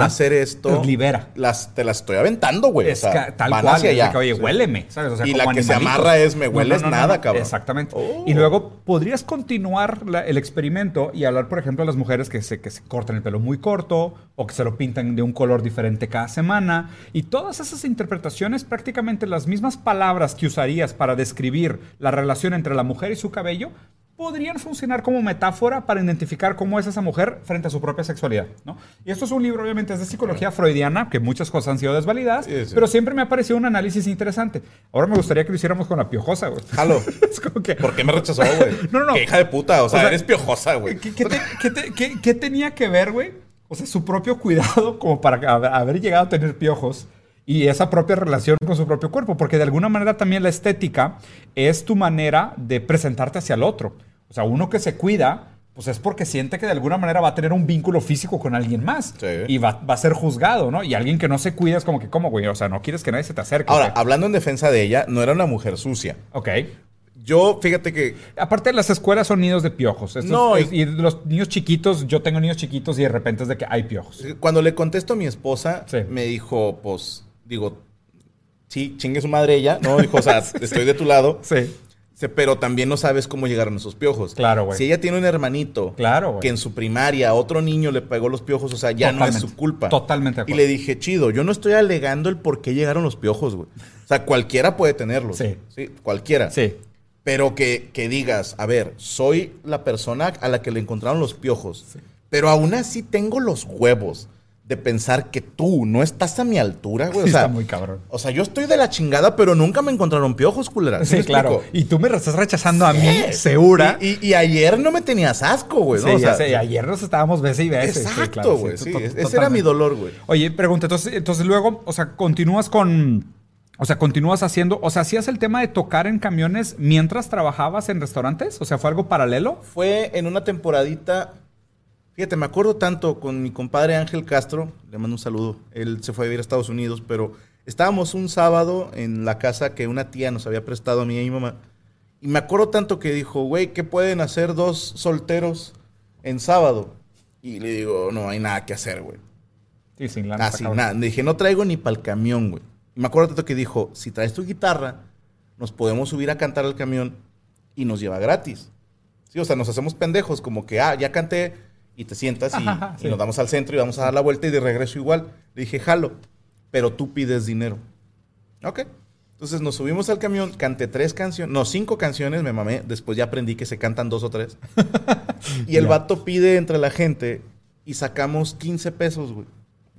al hacer esto. Los libera. Las, te las estoy aventando, güey. Es o sea, tal van cual, hacia allá. que, oye, Sí. huéleme, ¿sabes? O sea, Y como la que se amarra es, me hueles nada, cabrón. Exactamente. Oh. Y luego podrías continuar la- el experimento y hablar, por ejemplo, a las mujeres que se, que se cortan el pelo muy corto o que se lo pintan de un color diferente cada semana. Y todas esas interpretaciones, prácticamente las mismas palabras que usarías para describir la relación entre la mujer y su cabello, podrían funcionar como metáfora para identificar cómo es esa mujer frente a su propia sexualidad, ¿no? Y esto es un libro, obviamente, es de psicología freudiana, que muchas cosas han sido desvalidadas, Sí, sí. pero siempre me ha parecido un análisis interesante. Ahora me gustaría que lo hiciéramos con la piojosa, güey. Jalo. es como que... ¿Por qué me rechazó, güey? No, no, no. Qué hija de puta. O sea, O sea, eres piojosa, güey. ¿Qué, qué te- qué te- qué- tenía que ver, güey? O sea, su propio cuidado como para haber llegado a tener piojos y esa propia relación con su propio cuerpo, porque de alguna manera también la estética es tu manera de presentarte hacia el otro. O sea, uno que se cuida, pues es porque siente que de alguna manera va a tener un vínculo físico con alguien más Sí. y va, va a ser juzgado, ¿no? Y alguien que no se cuida es como que, ¿cómo, güey? O sea, no quieres que nadie se te acerque. Ahora, hablando en defensa de ella, no era una mujer sucia. Ok. Yo, fíjate que Aparte, las escuelas son nidos de piojos. Estos- No, y- y los niños chiquitos, yo tengo niños chiquitos y de repente es de que hay piojos. cuando le contesto a mi esposa, Sí. me dijo, pues, digo, sí, chingue su madre ella, ¿no? Dijo, o sea, estoy de tu lado. Sí. Pero también no sabes cómo llegaron esos piojos. Claro, güey. Si ella tiene un hermanito Claro, güey. que en su primaria otro niño le pegó los piojos, o sea, ya no es su culpa. Totalmente de Y acuerdo. le dije, chido, yo no estoy alegando el por qué llegaron los piojos, güey. O sea, cualquiera puede tenerlos. Sí. Sí, cualquiera. Sí. Pero que, que digas, a ver, soy la persona a la que le encontraron los piojos. Pero aún así tengo los huevos de pensar que tú no estás a mi altura, güey. O sea, está muy cabrón. O sea, yo estoy de la chingada, pero nunca me encontraron piojos, culera. Sí, claro. Y tú me estás rechazando a mí, Sí. segura. Y, y- y ayer no me tenías asco, güey. ¿no? sí, O ya sea, sé, ayer nos estábamos beses y sí, Exacto, güey. sí, Sí, to- ese era mi dolor, güey. Oye, pregunta, entonces, entonces luego, o sea, continúas con. O sea, continúas haciendo. O sea, ¿hacías el tema de tocar en camiones mientras trabajabas en restaurantes? O sea, ¿fue algo paralelo? Fue en una temporadita. Fíjate, me acuerdo tanto con mi compadre Ángel Castro. Le mando un saludo. Él se fue a vivir a Estados Unidos, pero estábamos un sábado en la casa que una tía nos había prestado a mí y a mi mamá. Y me acuerdo tanto que dijo, güey, ¿qué pueden hacer dos solteros en sábado? Y le digo, no hay nada que hacer, güey. Sí, sin lana. Cabrón. nada. Le dije, no traigo ni para el camión, güey. Y me acuerdo tanto que dijo, si traes tu guitarra, nos podemos subir a cantar al camión y nos lleva gratis. Sí, o sea, nos hacemos pendejos, como que, ah, ya canté y te sientas y, Ajá, y sí. nos damos al centro y vamos a dar la vuelta y de regreso igual. Le dije, jalo, pero tú pides dinero. Ok. Entonces nos subimos al camión, canté tres canciones, no, cinco canciones, me mamé. Después ya aprendí que se cantan dos o tres. y el Ya. vato pide entre la gente y sacamos 15 pesos, güey.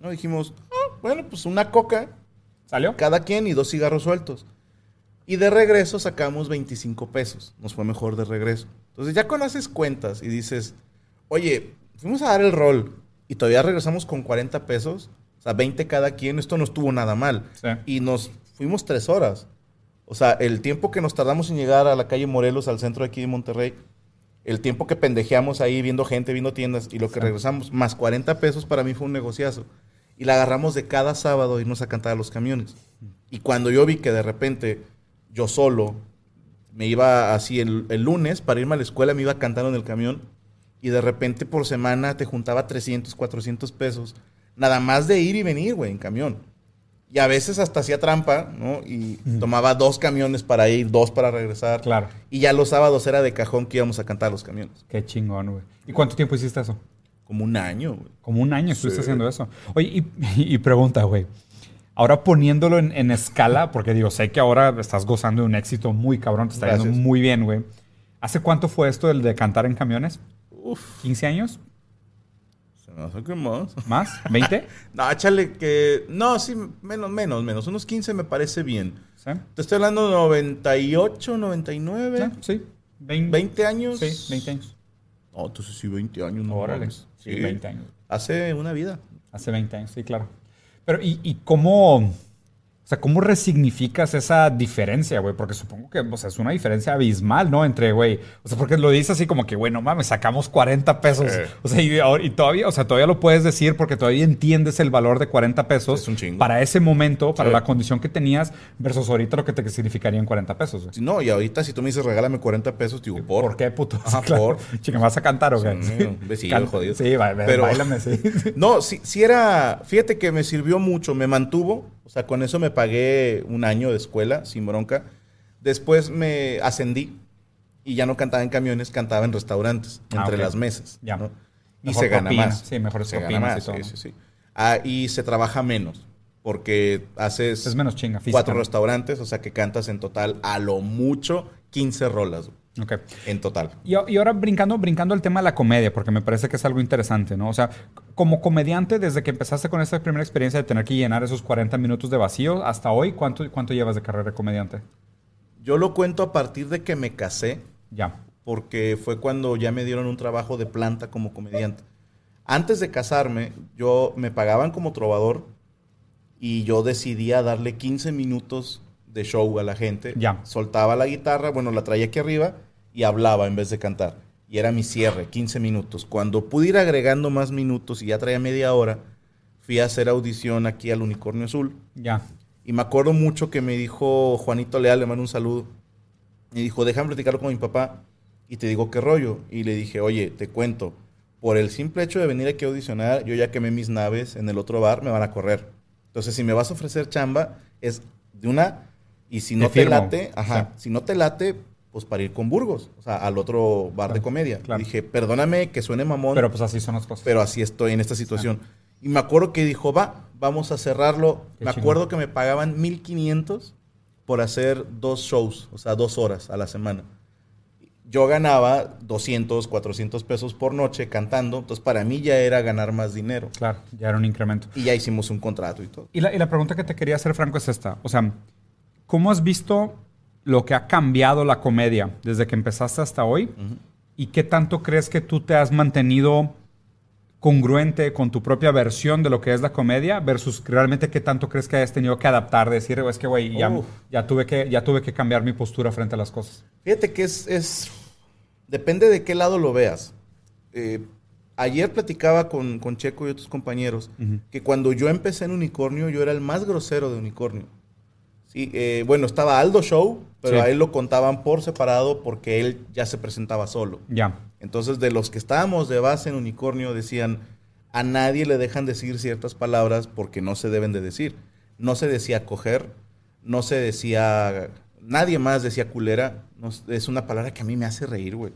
No dijimos, "Ah, bueno, pues una coca, ¿Salió? cada quien y dos cigarros sueltos. Y de regreso sacamos 25 pesos. Nos fue mejor de regreso. Entonces ya cuando haces cuentas y dices, oye, fuimos a dar el rol y todavía regresamos con 40 pesos, o sea, 20 cada quien, esto no estuvo nada mal. Sí. Y nos fuimos tres horas. O sea, el tiempo que nos tardamos en llegar a la calle Morelos, al centro de aquí de Monterrey, el tiempo que pendejeamos ahí viendo gente, viendo tiendas y lo que regresamos, más 40 pesos para mí fue un negociazo. Y la agarramos de cada sábado irnos a cantar a los camiones. Y cuando yo vi que de repente yo solo me iba así el, el lunes para irme a la escuela, me iba cantando en el camión y de repente por semana te juntaba 300, 400 pesos, nada más de ir y venir, güey, en camión. Y a veces hasta hacía trampa, ¿no? Y tomaba dos camiones para ir, dos para regresar. Claro. Y ya los sábados era de cajón que íbamos a cantar los camiones. Qué chingón, güey. ¿Y cuánto tiempo hiciste eso? Como un año, güey. Como un año estuviste haciendo eso. Oye, y, y pregunta, güey. Ahora poniéndolo en, en escala, porque digo, sé que ahora estás gozando de un éxito muy cabrón, te está yendo Gracias. muy bien, güey. ¿Hace cuánto fue esto del de cantar en camiones? Uf, ¿15 años? se me hace que más. ¿Más? ¿20? No, échale que. No, sí, menos, menos, menos. Unos 15 me parece bien. ¿Sí? Te estoy hablando de 98, 99. Sí. 20, 20 años. Sí, 20 años. No, entonces sí, 20 años. No Órale. mames. Sí, 20 años. Hace una vida. Hace 20 años, sí, claro. Pero, ¿y, y cómo, sea, cómo resignificas esa diferencia, güey? Porque supongo que, o sea, es una diferencia abismal, ¿no? Entre, güey, o sea, porque lo dices así como que, güey, no mames, sacamos 40 pesos. Eh. O sea, y, y todavía, o sea, todavía lo puedes decir porque todavía entiendes el valor de 40 pesos Es un chingo. para ese momento, para Sí. la condición que tenías, versus ahorita lo que te significarían 40 pesos, no, y ahorita si tú me dices regálame 40 pesos, digo, ¿por? ¿Por qué, puto? Claro. por. Chica, ¿me vas a cantar o qué? Sí, Can- jodido. Sí, ba- ba- Pero- bailame, sí. No, sí, sí era. Fíjate que me sirvió mucho, me mantuvo. O sea, con eso me pagué un año de escuela, sin bronca. Después me ascendí y ya no cantaba en camiones, cantaba en restaurantes, Ah, entre las mesas. Ya. ¿no? Y Mejor se gana más. sí, mejores se gana propinas y más. todo, sí, sí, sí. Ah, y se trabaja menos, porque haces Es menos chinga, cuatro restaurantes, o sea que cantas en total a lo mucho 15 rolas güey, Ok. en total. Y, y ahora brincando, brincando el tema de la comedia, porque me parece que es algo interesante, ¿no? O sea, como comediante, desde que empezaste con esta primera experiencia de tener que llenar esos 40 minutos de vacío, hasta hoy, ¿cuánto, cuánto llevas de carrera de comediante? Yo lo cuento a partir de que me casé, Ya. porque fue cuando ya me dieron un trabajo de planta como comediante. Antes de casarme, yo me pagaban como trovador y yo decidía darle 15 minutos de show a la gente. Ya. Soltaba la guitarra, bueno, la traía aquí arriba y hablaba en vez de cantar. Y era mi cierre, 15 minutos. Cuando pude ir agregando más minutos y ya traía media hora, fui a hacer audición aquí al Unicornio Azul. Ya. Y me acuerdo mucho que me dijo Juanito Leal, le mando un saludo. Y dijo, déjame platicarlo con mi papá y te digo qué rollo. Y le dije, oye, te cuento, por el simple hecho de venir aquí a audicionar, yo ya quemé mis naves en el otro bar, me van a correr. Entonces, si me vas a ofrecer chamba, es de una, y si no Te te, late, ajá, si no te late, pues para ir con Burgos, o sea, al otro bar de Claro, comedia. claro. Dije, perdóname que suene mamón, Pero pues así son las cosas. pero así estoy en esta situación. Y me acuerdo que dijo, va, vamos a cerrarlo. Qué me acuerdo que me pagaban 1500 por hacer dos shows, o sea, dos horas a la semana. Yo ganaba 200, 400 pesos por noche cantando, entonces para mí ya era ganar más dinero. Claro, ya era un incremento. Y ya hicimos un contrato y todo. Y la, y la pregunta que te quería hacer, Franco, es esta. O sea, ¿cómo has visto lo que ha cambiado la comedia desde que empezaste hasta hoy? ¿Y qué tanto crees que tú te has mantenido congruente con tu propia versión de lo que es la comedia versus realmente qué tanto crees que hayas tenido que adaptar, decir, "Oh, es que, güey, ya, ya, tuve que, ya tuve que cambiar mi postura frente a las cosas? Fíjate que es, es- Depende de qué lado lo veas. Eh, ayer platicaba con, con Checo y otros compañeros que cuando yo empecé en Unicornio, yo era el más grosero de Unicornio. Sí, eh, bueno, estaba Aldo Show, pero Sí. a él lo contaban por separado porque él ya se presentaba solo. Ya. Entonces, de los que estábamos de base en Unicornio, decían, a nadie le dejan decir ciertas palabras porque no se deben de decir. No se decía coger, no se decía, nadie más decía culera. No, es una palabra que a mí me hace reír, güey.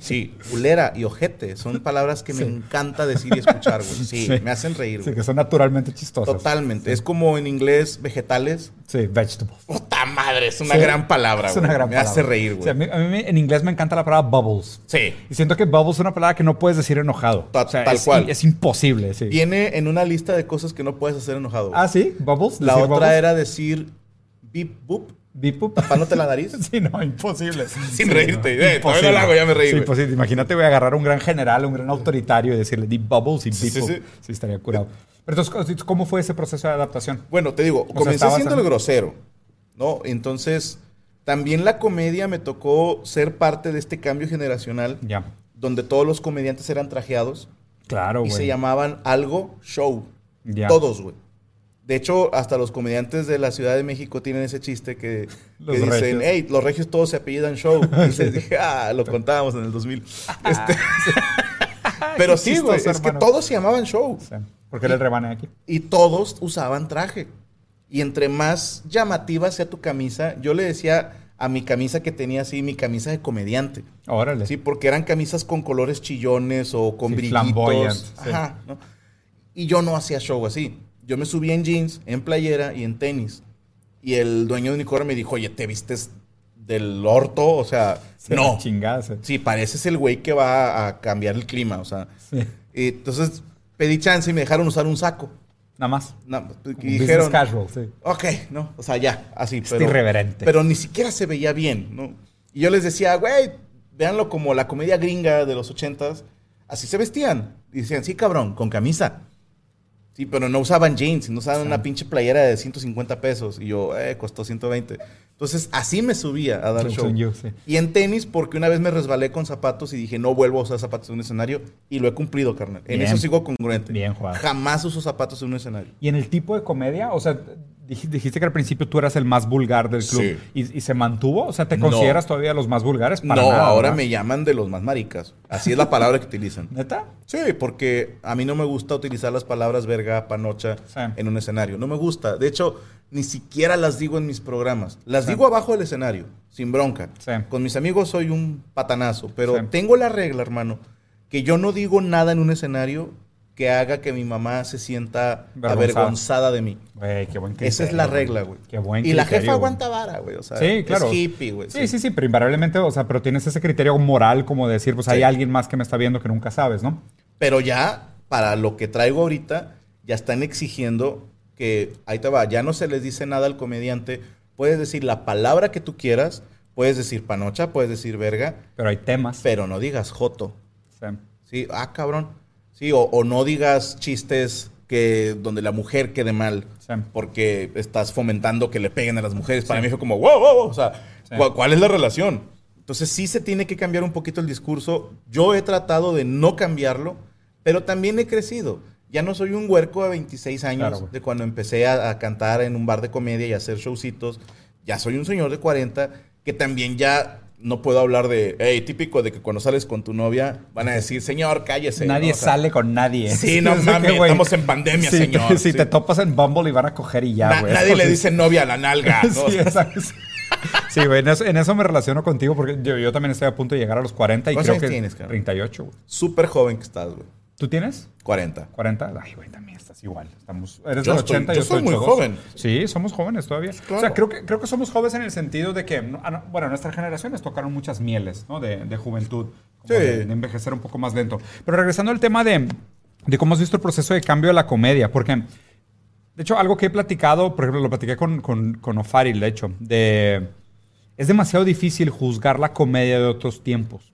Sí, culera y ojete son palabras que me Sí. encanta decir y escuchar, güey. Sí, Sí. me hacen reír, Sí, güey. que son naturalmente chistosas. Totalmente. Es como en inglés vegetales. Sí, vegetables. Puta madre, es una Sí, gran palabra, Es güey. una gran me palabra. hace reír, Sí, güey. a mí, a mí en inglés me encanta la palabra bubbles. Sí. Y siento que bubbles es una palabra que no puedes decir enojado. Ta- O sea, tal es, cual. Es imposible, sí. Viene en una lista de cosas que no puedes hacer enojado. güey. Ah, sí, bubbles. La otra bubbles. era decir bip boop, Boop. tapándote la nariz. Sí, no, imposible. Sin reírte. Eh, todavía no lo hago, ya me reí, Sí, güey. imposible. Imagínate, voy a agarrar a un gran general, un gran autoritario y decirle deep bubbles y beep sí, sí. Sí, estaría curado. Pero entonces, ¿cómo fue ese proceso de adaptación? Bueno, te digo, sea, comencé siendo en- el grosero, ¿no? Entonces, también la comedia me tocó ser parte de este cambio generacional, Ya. donde todos los comediantes eran trajeados Claro, y güey. se llamaban algo show. Ya. Todos, güey. De hecho, hasta los comediantes de la Ciudad de México tienen ese chiste que, dicen, regios. hey, los regios todos se apellidan show. Y les dije, ah, lo contábamos en el 2000. Este, pero sí, güey, es que todos se llamaban show. Sí, porque era el rebane aquí. Y todos usaban traje. Y entre más llamativa sea tu camisa, yo le decía a mi camisa que tenía así, mi camisa de comediante. Órale. Sí, porque eran camisas con colores chillones o con Sí, brillitos. sí. Ajá, ¿no? Y yo no hacía show así. Yo me subía en jeans, en playera y en tenis. Y el dueño de Unicorn me dijo, oye, ¿te vistes del orto? O sea, Se no. la chingada, sí. Pareces el güey que va a cambiar el clima, o sea. Sí. Y entonces pedí chance y me dejaron usar un saco. Nada más. No, y Como dijeron, casual, sí. ok, no, o sea, ya, así. Está irreverente. Pero ni siquiera se veía bien, ¿no? Y yo les decía, güey, véanlo como la comedia gringa de los ochentas, así se vestían. Y decían, sí, cabrón, con camisa. Sí, pero no usaban jeans, no usaban Sí. una pinche playera de 150 pesos. Y yo, eh, costó 120. Entonces, así me subía a dar Jokes show. sí. Y en tenis, porque una vez me resbalé con zapatos y dije, no vuelvo a usar zapatos en un escenario. Y lo he cumplido, carnal. En Bien. eso sigo congruente. Bien, Juan. Jamás uso zapatos en un escenario. Y en el tipo de comedia, o sea, dijiste que al principio tú eras el más vulgar del club. Sí. ¿Y, y se mantuvo? O sea, ¿te No. consideras todavía los más vulgares? Para no, nada, ahora ¿verdad? me llaman de los más maricas. Así es la palabra que utilizan. ¿Neta? Sí, porque a mí no me gusta utilizar las palabras verga, panocha Sí. en un escenario. No me gusta. De hecho, ni siquiera las digo en mis programas. Las Sí. digo abajo del escenario, sin bronca. Con mis amigos soy un patanazo, pero tengo la regla, hermano, que yo no digo nada en un escenario que haga que mi mamá se sienta Avergonzada. de mí. Güey, qué buen criterio. Esa es la regla, güey. Qué buen Y la criterio, jefa aguanta vara, güey. O sea, Sí, claro. es hippie, güey. Sí, sí, sí, pero invariablemente, o sea, pero tienes ese criterio moral como de decir, pues hay alguien más que me está viendo que nunca sabes, ¿no? Pero ya, para lo que traigo ahorita, ya están exigiendo que, ahí te va, ya no se les dice nada al comediante. Puedes decir la palabra que tú quieras, puedes decir panocha, puedes decir verga, Pero hay temas. pero no digas joto. Sí. Sí, ah, cabrón. Sí, o, o no digas chistes que donde la mujer quede mal, Sí. porque estás fomentando que le peguen a las mujeres. Para mí fue como, wow, wow, wow, o sea, Sí. ¿cuál, es la relación? Entonces sí se tiene que cambiar un poquito el discurso. Yo he tratado de no cambiarlo, pero también he crecido. Ya no soy un huerco de 26 años Claro, de cuando empecé a, a cantar en un bar de comedia y a hacer showcitos. Ya soy un señor de 40 que también ya no puedo hablar de, hey, típico de que cuando sales con tu novia van a decir, señor, cállese. nadie ¿no? O sea, sale con nadie. Sí, no que, mames, güey, estamos en pandemia, si señor. Te, si Sí. te topas en Bumble y van a coger y ya, na- güey. nadie le dice novia a la nalga. sí, güey, en eso, en eso me relaciono contigo porque yo, yo también estoy a punto de llegar a los 40 y ¿Cuántos creo que tienes, cabrón? 38, güey. Súper joven que estás, güey. ¿Tú tienes? 40. 40. Ay, güey, también estás igual. Estamos, eres Yo del estoy- 80, yo yo, soy muy 82. joven. Sí, somos jóvenes todavía. claro. O sea, creo que, creo que somos jóvenes en el sentido de que, ah, no, bueno, nuestras generaciones tocaron muchas mieles, ¿no? De, de juventud, como Sí. de, de envejecer un poco más lento. Pero regresando al tema de, de cómo has visto el proceso de cambio de la comedia, porque, de hecho, algo que he platicado, por ejemplo, lo platiqué con, con, con Ofaril, de hecho, de... Es demasiado difícil juzgar la comedia de otros tiempos.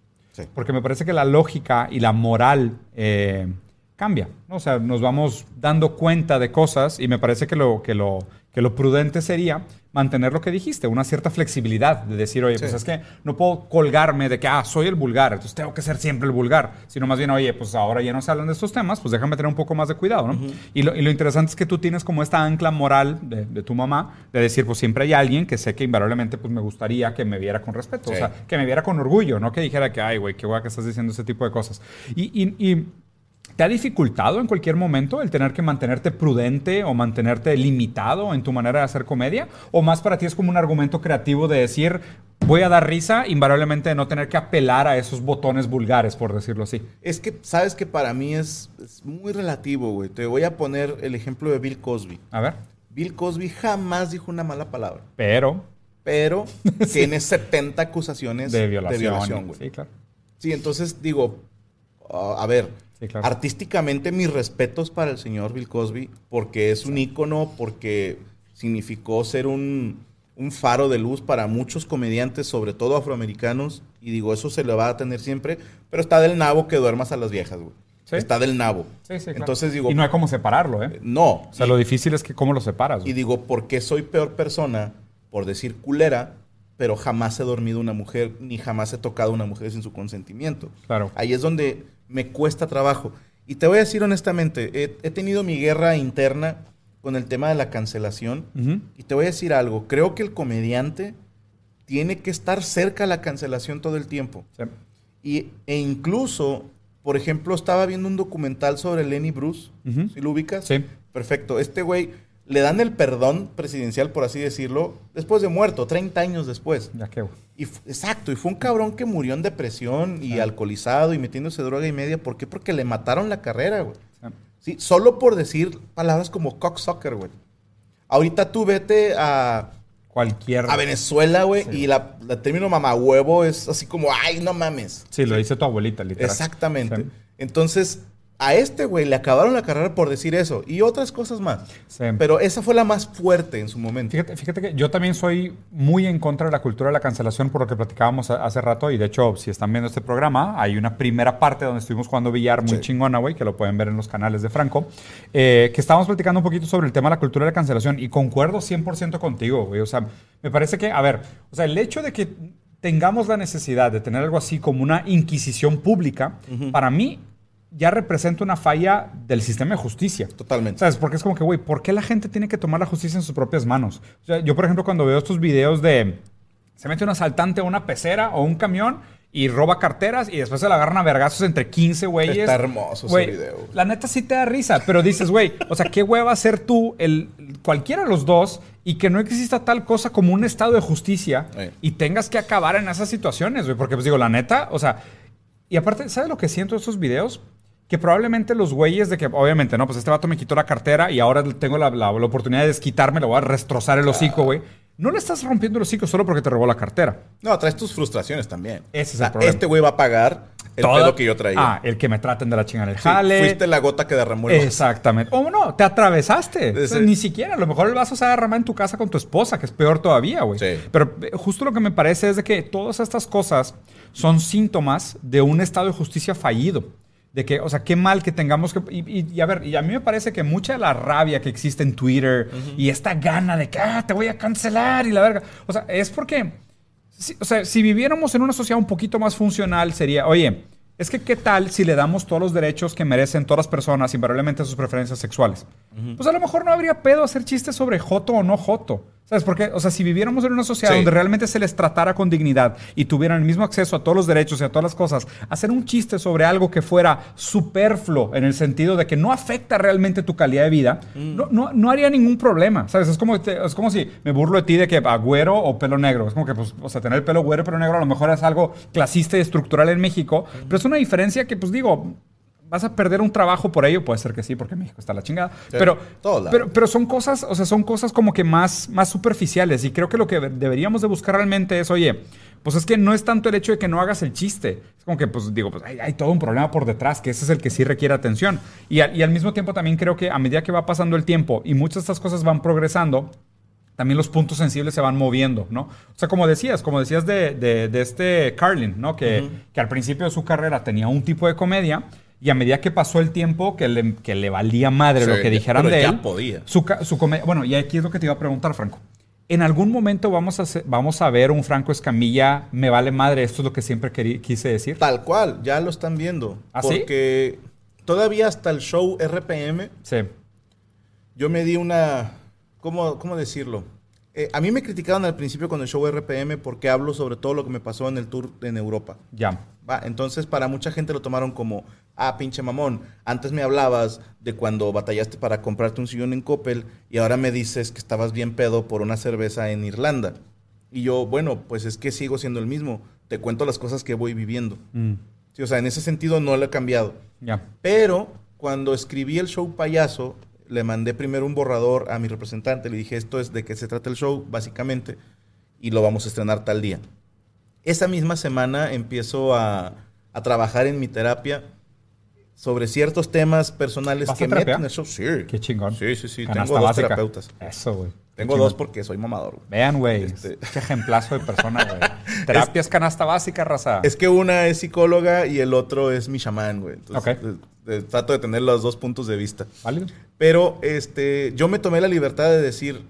Porque me parece que la lógica y la moral eh, cambia. ¿no? O sea, nos vamos dando cuenta de cosas y me parece que lo, que lo, que lo prudente sería mantener lo que dijiste, una cierta flexibilidad de decir, oye, pues es que no puedo colgarme de que, ah, soy el vulgar, entonces tengo que ser siempre el vulgar, sino más bien, oye, pues ahora ya no se hablan de estos temas, pues déjame tener un poco más de cuidado, ¿no? y, lo, y lo interesante es que tú tienes como esta ancla moral de, de tu mamá, de decir, pues siempre hay alguien que sé que invariablemente pues me gustaría que me viera con respeto, o sea, que me viera con orgullo, no que dijera que, ay, güey, qué guay que estás diciendo ese tipo de cosas. Y, y- y ¿te ha dificultado en cualquier momento el tener que mantenerte prudente o mantenerte limitado en tu manera de hacer comedia? ¿O más para ti es como un argumento creativo de decir, voy a dar risa, invariablemente de no tener que apelar a esos botones vulgares, por decirlo así? Es que, sabes que para mí es, es muy relativo, güey. Te voy a poner el ejemplo de Bill Cosby. A ver. Bill Cosby jamás dijo una mala palabra, Pero pero tiene 70 acusaciones de violación. de violación, güey. sí, claro. Sí, entonces digo, a ver, Sí, claro. artísticamente mis respetos para el señor Bill Cosby, porque es un ícono, porque significó ser un, un faro de luz para muchos comediantes, sobre todo afroamericanos, y digo, eso se le va a tener siempre, pero está del nabo que duermas a las viejas, güey. Sí. Está del nabo. Sí, sí, claro. Entonces digo, Y no hay cómo separarlo, ¿eh? no. O sea, lo difícil es que cómo lo separas. Y güey. digo, ¿por qué soy peor persona por decir culera, pero jamás he dormido una mujer, ni jamás he tocado a una mujer sin su consentimiento? Claro. Ahí es donde me cuesta trabajo. Y te voy a decir honestamente, he, he tenido mi guerra interna con el tema de la cancelación. Y te voy a decir algo, creo que el comediante tiene que estar cerca a la cancelación todo el tiempo. Sí. Y, e incluso, por ejemplo, estaba viendo un documental sobre Lenny Bruce. Ujú. ¿Sí lo ubicas? Sí. Perfecto. Este güey le dan el perdón presidencial, por así decirlo, después de muerto, 30 años después. Ya. Y exacto, y fue un cabrón que murió en depresión y alcoholizado y metiéndose droga y media. ¿Por qué? Porque le mataron la carrera, güey. Sí, solo por decir palabras como cocksucker, güey. Ahorita tú vete a, Cualquier. a Venezuela, güey, y la, la término mamahuevo es así como, ay, no mames. Sí, lo dice tu abuelita, literal. Exactamente. Sí. Entonces, a este güey le acabaron la carrera por decir eso y otras cosas más. Sí. Pero esa fue la más fuerte en su momento. Fíjate, fíjate que yo también soy muy en contra de la cultura de la cancelación por lo que platicábamos hace rato y de hecho si están viendo este programa hay una primera parte donde estuvimos jugando billar muy Sí. chingona, güey, que lo pueden ver en los canales de Franco, eh, que estábamos platicando un poquito sobre el tema de la cultura de la cancelación y concuerdo 100% contigo, güey. O sea, me parece que, a ver, o sea, el hecho de que tengamos la necesidad de tener algo así como una inquisición pública, para mí ya representa una falla del sistema de justicia. Totalmente. ¿Sabes? Porque es como que, güey, ¿por qué la gente tiene que tomar la justicia en sus propias manos? O sea, yo, por ejemplo, cuando veo estos videos de se mete un asaltante a una pecera o un camión y roba carteras y después se la agarran a vergazos entre 15 güeyes. Está hermoso ese Güey, video. La neta sí te da risa, pero dices, güey, o sea, ¿qué hueva ser tú, el, cualquiera de los dos, y que no exista tal cosa como un estado de justicia Sí. y tengas que acabar en esas situaciones, güey? Porque, pues digo, la neta, o sea, y aparte, ¿sabes lo que siento de estos videos? Que probablemente los güeyes de que, obviamente, no, pues este vato me quitó la cartera y ahora tengo la, la- la oportunidad de desquitarme, le voy a destrozar el hocico, güey. No le estás rompiendo el hocico solo porque te robó la cartera. No, traes tus frustraciones también. Ese es O sea, el problema. Este güey va a pagar el Toda- pedo que yo traía. Ah, el que me traten de la chingada el Sí, jale. fuiste la gota que derramó el. Exactamente. O no, te atravesaste. O sea, Ese- ni siquiera. A lo mejor el vaso se agarra en tu casa con tu esposa, que es peor todavía, güey. Sí. Pero eh, justo lo que me parece es de que todas estas cosas son síntomas de un estado de justicia fallido. De que, o sea, qué mal que tengamos que... Y, y- y a ver, y a mí me parece que mucha de la rabia que existe en Twitter y esta gana de que, ah, te voy a cancelar y la verga. O sea, es porque... si- o sea, si viviéramos en una sociedad un poquito más funcional, sería, oye, es que qué tal si le damos todos los derechos que merecen todas las personas, invariablemente sus preferencias sexuales. Pues a lo mejor no habría pedo hacer chistes sobre joto o no joto. ¿Sabes por qué? O sea, si viviéramos en una sociedad Sí. donde realmente se les tratara con dignidad y tuvieran el mismo acceso a todos los derechos y a todas las cosas, hacer un chiste sobre algo que fuera superfluo en el sentido de que no afecta realmente tu calidad de vida, no, no, no haría ningún problema. ¿Sabes? Es como, es como si me burlo de ti de que a güero o pelo negro. Es como que, pues, o sea, tener el pelo güero y pelo negro a lo mejor es algo clasista y estructural en México, pero es una diferencia que, pues digo, vas a perder un trabajo por ello, puede ser que sí, porque México está la chingada. Sí, pero, pero, pero son cosas, o sea, son cosas como que más, más superficiales. Y creo que lo que deberíamos de buscar realmente es, oye, pues es que no es tanto el hecho de que no hagas el chiste. Es como que, pues digo, pues hay, hay todo un problema por detrás, que ese es el que sí requiere atención. Y, al- y al mismo tiempo también creo que a medida que va pasando el tiempo y muchas de estas cosas van progresando, también los puntos sensibles se van moviendo, ¿no? O sea, como decías, como decías de, de- de este Carlin, ¿no? Que, que al principio de su carrera tenía un tipo de comedia y a medida que pasó el tiempo, que le, que le valía madre Sí, lo que dijeran pero de ya él. podía. Su, su comedia... Bueno, y aquí es lo que te iba a preguntar, Franco. En algún momento vamos a, vamos a ver un Franco Escamilla, me vale madre, esto es lo que siempre quise decir. Tal cual, ya lo están viendo. ¿Ah, sí? Porque todavía hasta el show RPM, Sí. yo me di una. ¿Cómo, cómo decirlo? Eh, a mí me criticaron al principio con el show RPM porque hablo sobre todo lo que me pasó en el tour en Europa. Ya. Va, entonces para mucha gente lo tomaron como, ah, pinche mamón, antes me hablabas de cuando batallaste para comprarte un sillón en Coppel y ahora me dices que estabas bien pedo por una cerveza en Irlanda. Y yo, bueno, pues es que sigo siendo el mismo, te cuento las cosas que voy viviendo. Mm, Sí, o sea, en ese sentido no lo he cambiado. ya. Pero cuando escribí el show payaso, le mandé primero un borrador a mi representante, le dije, esto es de qué se trata el show, básicamente, y lo vamos a estrenar tal día. Esa misma semana empiezo a, a trabajar en mi terapia sobre ciertos temas personales ¿Vas que a terapia? meto en el show. Sí. Qué chingón. Sí, sí, sí. Canasta Tengo dos básica. terapeutas. Eso, güey. Tengo chingón. dos porque soy mamador. Vean, güey. Este- Qué ejemplazo de persona, güey. Terapia es canasta básica, raza. Es que una es psicóloga y el otro es mi chamán, güey. Entonces, Ok. eh, eh, trato de tener los dos puntos de vista. ¿Válido? Pero este, yo me tomé la libertad de decir,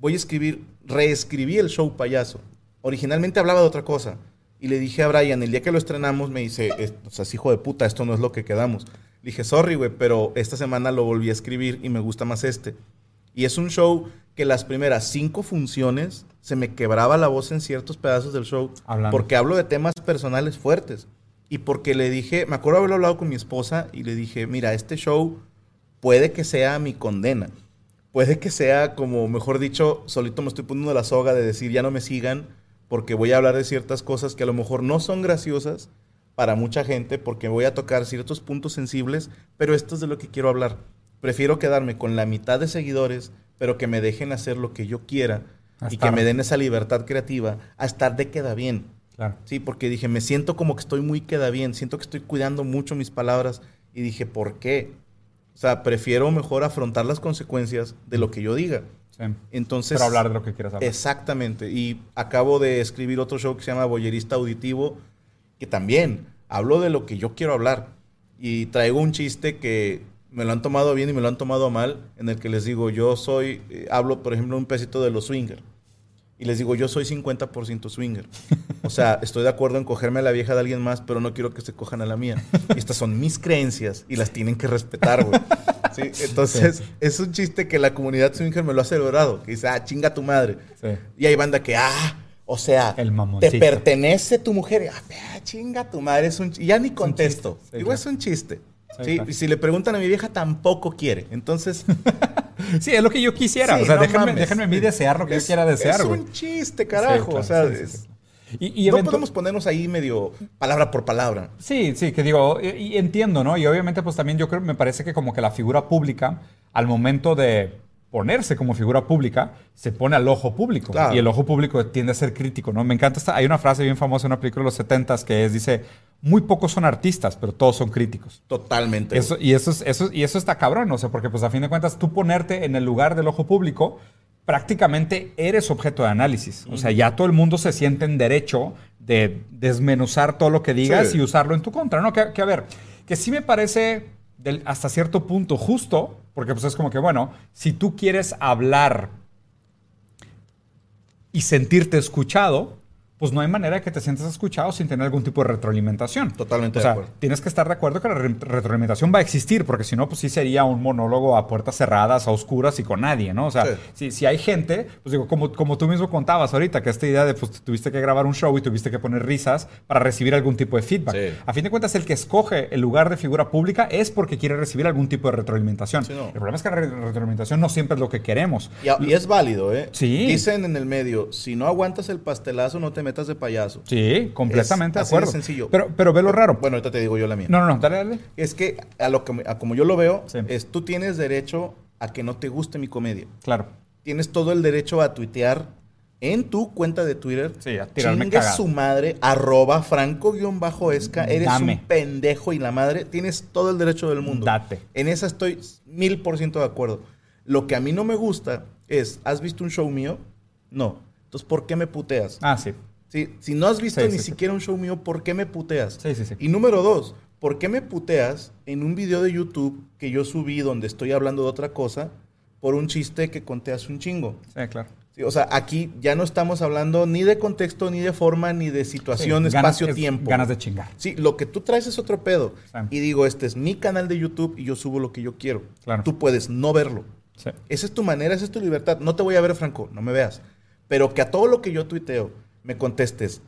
voy a escribir, reescribí el show payaso. Originalmente hablaba de otra cosa. Y le dije a Brian, el día que lo estrenamos, me dice, "Es- o sea, hijo de puta, esto no es lo que quedamos. Le dije, sorry, güey, pero esta semana lo volví a escribir y me gusta más este. Y es un show que las primeras cinco funciones se me quebraba la voz en ciertos pedazos del show. Hablando. Porque hablo de temas personales fuertes. Y porque le dije, me acuerdo haberlo hablado con mi esposa y le dije, mira, este show puede que sea mi condena. puede que sea como, mejor dicho, solito me estoy poniendo la soga de decir ya no me sigan porque voy a hablar de ciertas cosas que a lo mejor no son graciosas para mucha gente porque voy a tocar ciertos puntos sensibles, pero esto es de lo que quiero hablar. Prefiero quedarme con la mitad de seguidores, pero que me dejen hacer lo que yo quiera A y estar. que me den esa libertad creativa a estar de queda bien. Claro. Sí, porque dije, me siento como que estoy muy queda bien, siento que estoy cuidando mucho mis palabras y dije, ¿por qué? O sea, prefiero mejor afrontar las consecuencias de lo que yo diga. Sí. Entonces, Pero hablar de lo que quieras hablar. Exactamente. Y acabo de escribir otro show que se llama Boyerista Auditivo, que también hablo de lo que yo quiero hablar. Y traigo un chiste que me lo han tomado bien y me lo han tomado mal, en el que les digo, yo soy, eh, hablo por ejemplo un pesito de los swinger. Y les digo, yo soy 50% swinger. O sea, estoy de acuerdo en cogerme a la vieja de alguien más, pero no quiero que se cojan a la mía. Y estas son mis creencias y las tienen que respetar, güey. Sí, entonces, es un chiste que la comunidad swinger me lo ha celebrado. Que dice, ah, chinga tu madre. Sí. Y hay banda que, ah, o sea, El te pertenece tu mujer. Y, Ah, chinga tu madre. Es un ch-". Y ya ni contesto. sí, Digo, es un chiste. Sí. Y si le preguntan a mi vieja, tampoco quiere. Entonces, Sí, es lo que yo quisiera. Sí, o sea, no déjenme, déjenme a mí desear lo que es, yo quiera desear, es un chiste, carajo. Claro, o sea, es-. Y, y no podemos ponernos ahí medio palabra por palabra. Sí, sí, que digo, y, y entiendo, ¿no? Y obviamente, pues también yo creo, me parece que como que la figura pública, al momento de ponerse como figura pública, se pone al ojo público. Claro. Y el ojo público tiende a ser crítico, ¿no? Me encanta esta, hay una frase bien famosa en una película de los 70 que es, dice, muy pocos son artistas, pero todos son críticos. Totalmente. Eso, y, eso es, eso, y eso está cabrón, o sea, porque pues a fin de cuentas tú ponerte en el lugar del ojo público, prácticamente eres objeto de análisis. O sea, ya todo el mundo se siente en derecho de desmenuzar todo lo que digas Sí. y usarlo en tu contra, ¿no? Que, que, a ver, que sí me parece del- hasta cierto punto justo, porque pues es como que, bueno, si tú quieres hablar y sentirte escuchado, pues no hay manera de que te sientas escuchado sin tener algún tipo de retroalimentación. Totalmente O de sea, acuerdo. tienes que estar de acuerdo que la re- retroalimentación va a existir, porque si no, pues sí sería un monólogo a puertas cerradas, a oscuras y con nadie, ¿no? O sea, Sí. si, si hay gente, pues digo, como, como tú mismo contabas ahorita, que esta idea de, pues tuviste que grabar un show y tuviste que poner risas para recibir algún tipo de feedback. Sí. A fin de cuentas, el que escoge el lugar de figura pública es porque quiere recibir algún tipo de retroalimentación. Sí, no. El problema es que la re- retroalimentación no siempre es lo que queremos. Y, y es válido, ¿eh? Sí. Dicen en el medio, si no aguantas el pastelazo, no te metas de payaso. Sí, completamente de así de acuerdo. sencillo. Pero, pero ve lo raro. Bueno, ahorita te digo yo la mía. No, no, no, dale, dale. Es que a lo que a como yo lo veo, Sí. es tú tienes derecho a que no te guste mi comedia. Claro. Tienes todo el derecho a tuitear en tu cuenta de Twitter. Sí, a tirarme Chingue cagada. su madre, arroba franco-esca. Eres Dame. un pendejo y la madre. Tienes todo el derecho del mundo. Date. En esa estoy mil por ciento de acuerdo. Lo que a mí no me gusta es, ¿has visto un show mío? No. Entonces, ¿por qué me puteas? Ah, sí. Sí, si no has visto Sí, ni sí, sí. siquiera un show mío, ¿por qué me puteas? Sí, sí, sí. Y número dos, ¿por qué me puteas en un video de YouTube que yo subí donde estoy hablando de otra cosa por un chiste que conté hace un chingo? Sí, claro. O sea, aquí ya no estamos hablando ni de contexto, ni de forma, ni de situación, ganas- espacio, es tiempo. Ganas de chingar. Sí, lo que tú traes es otro pedo. Y digo, este es mi canal de YouTube y yo subo lo que yo quiero. Claro. Tú puedes no verlo. Sí. Esa es tu manera, esa es tu libertad. No te voy a ver, Franco, no me veas. Pero que a todo lo que yo tuiteo me contestes,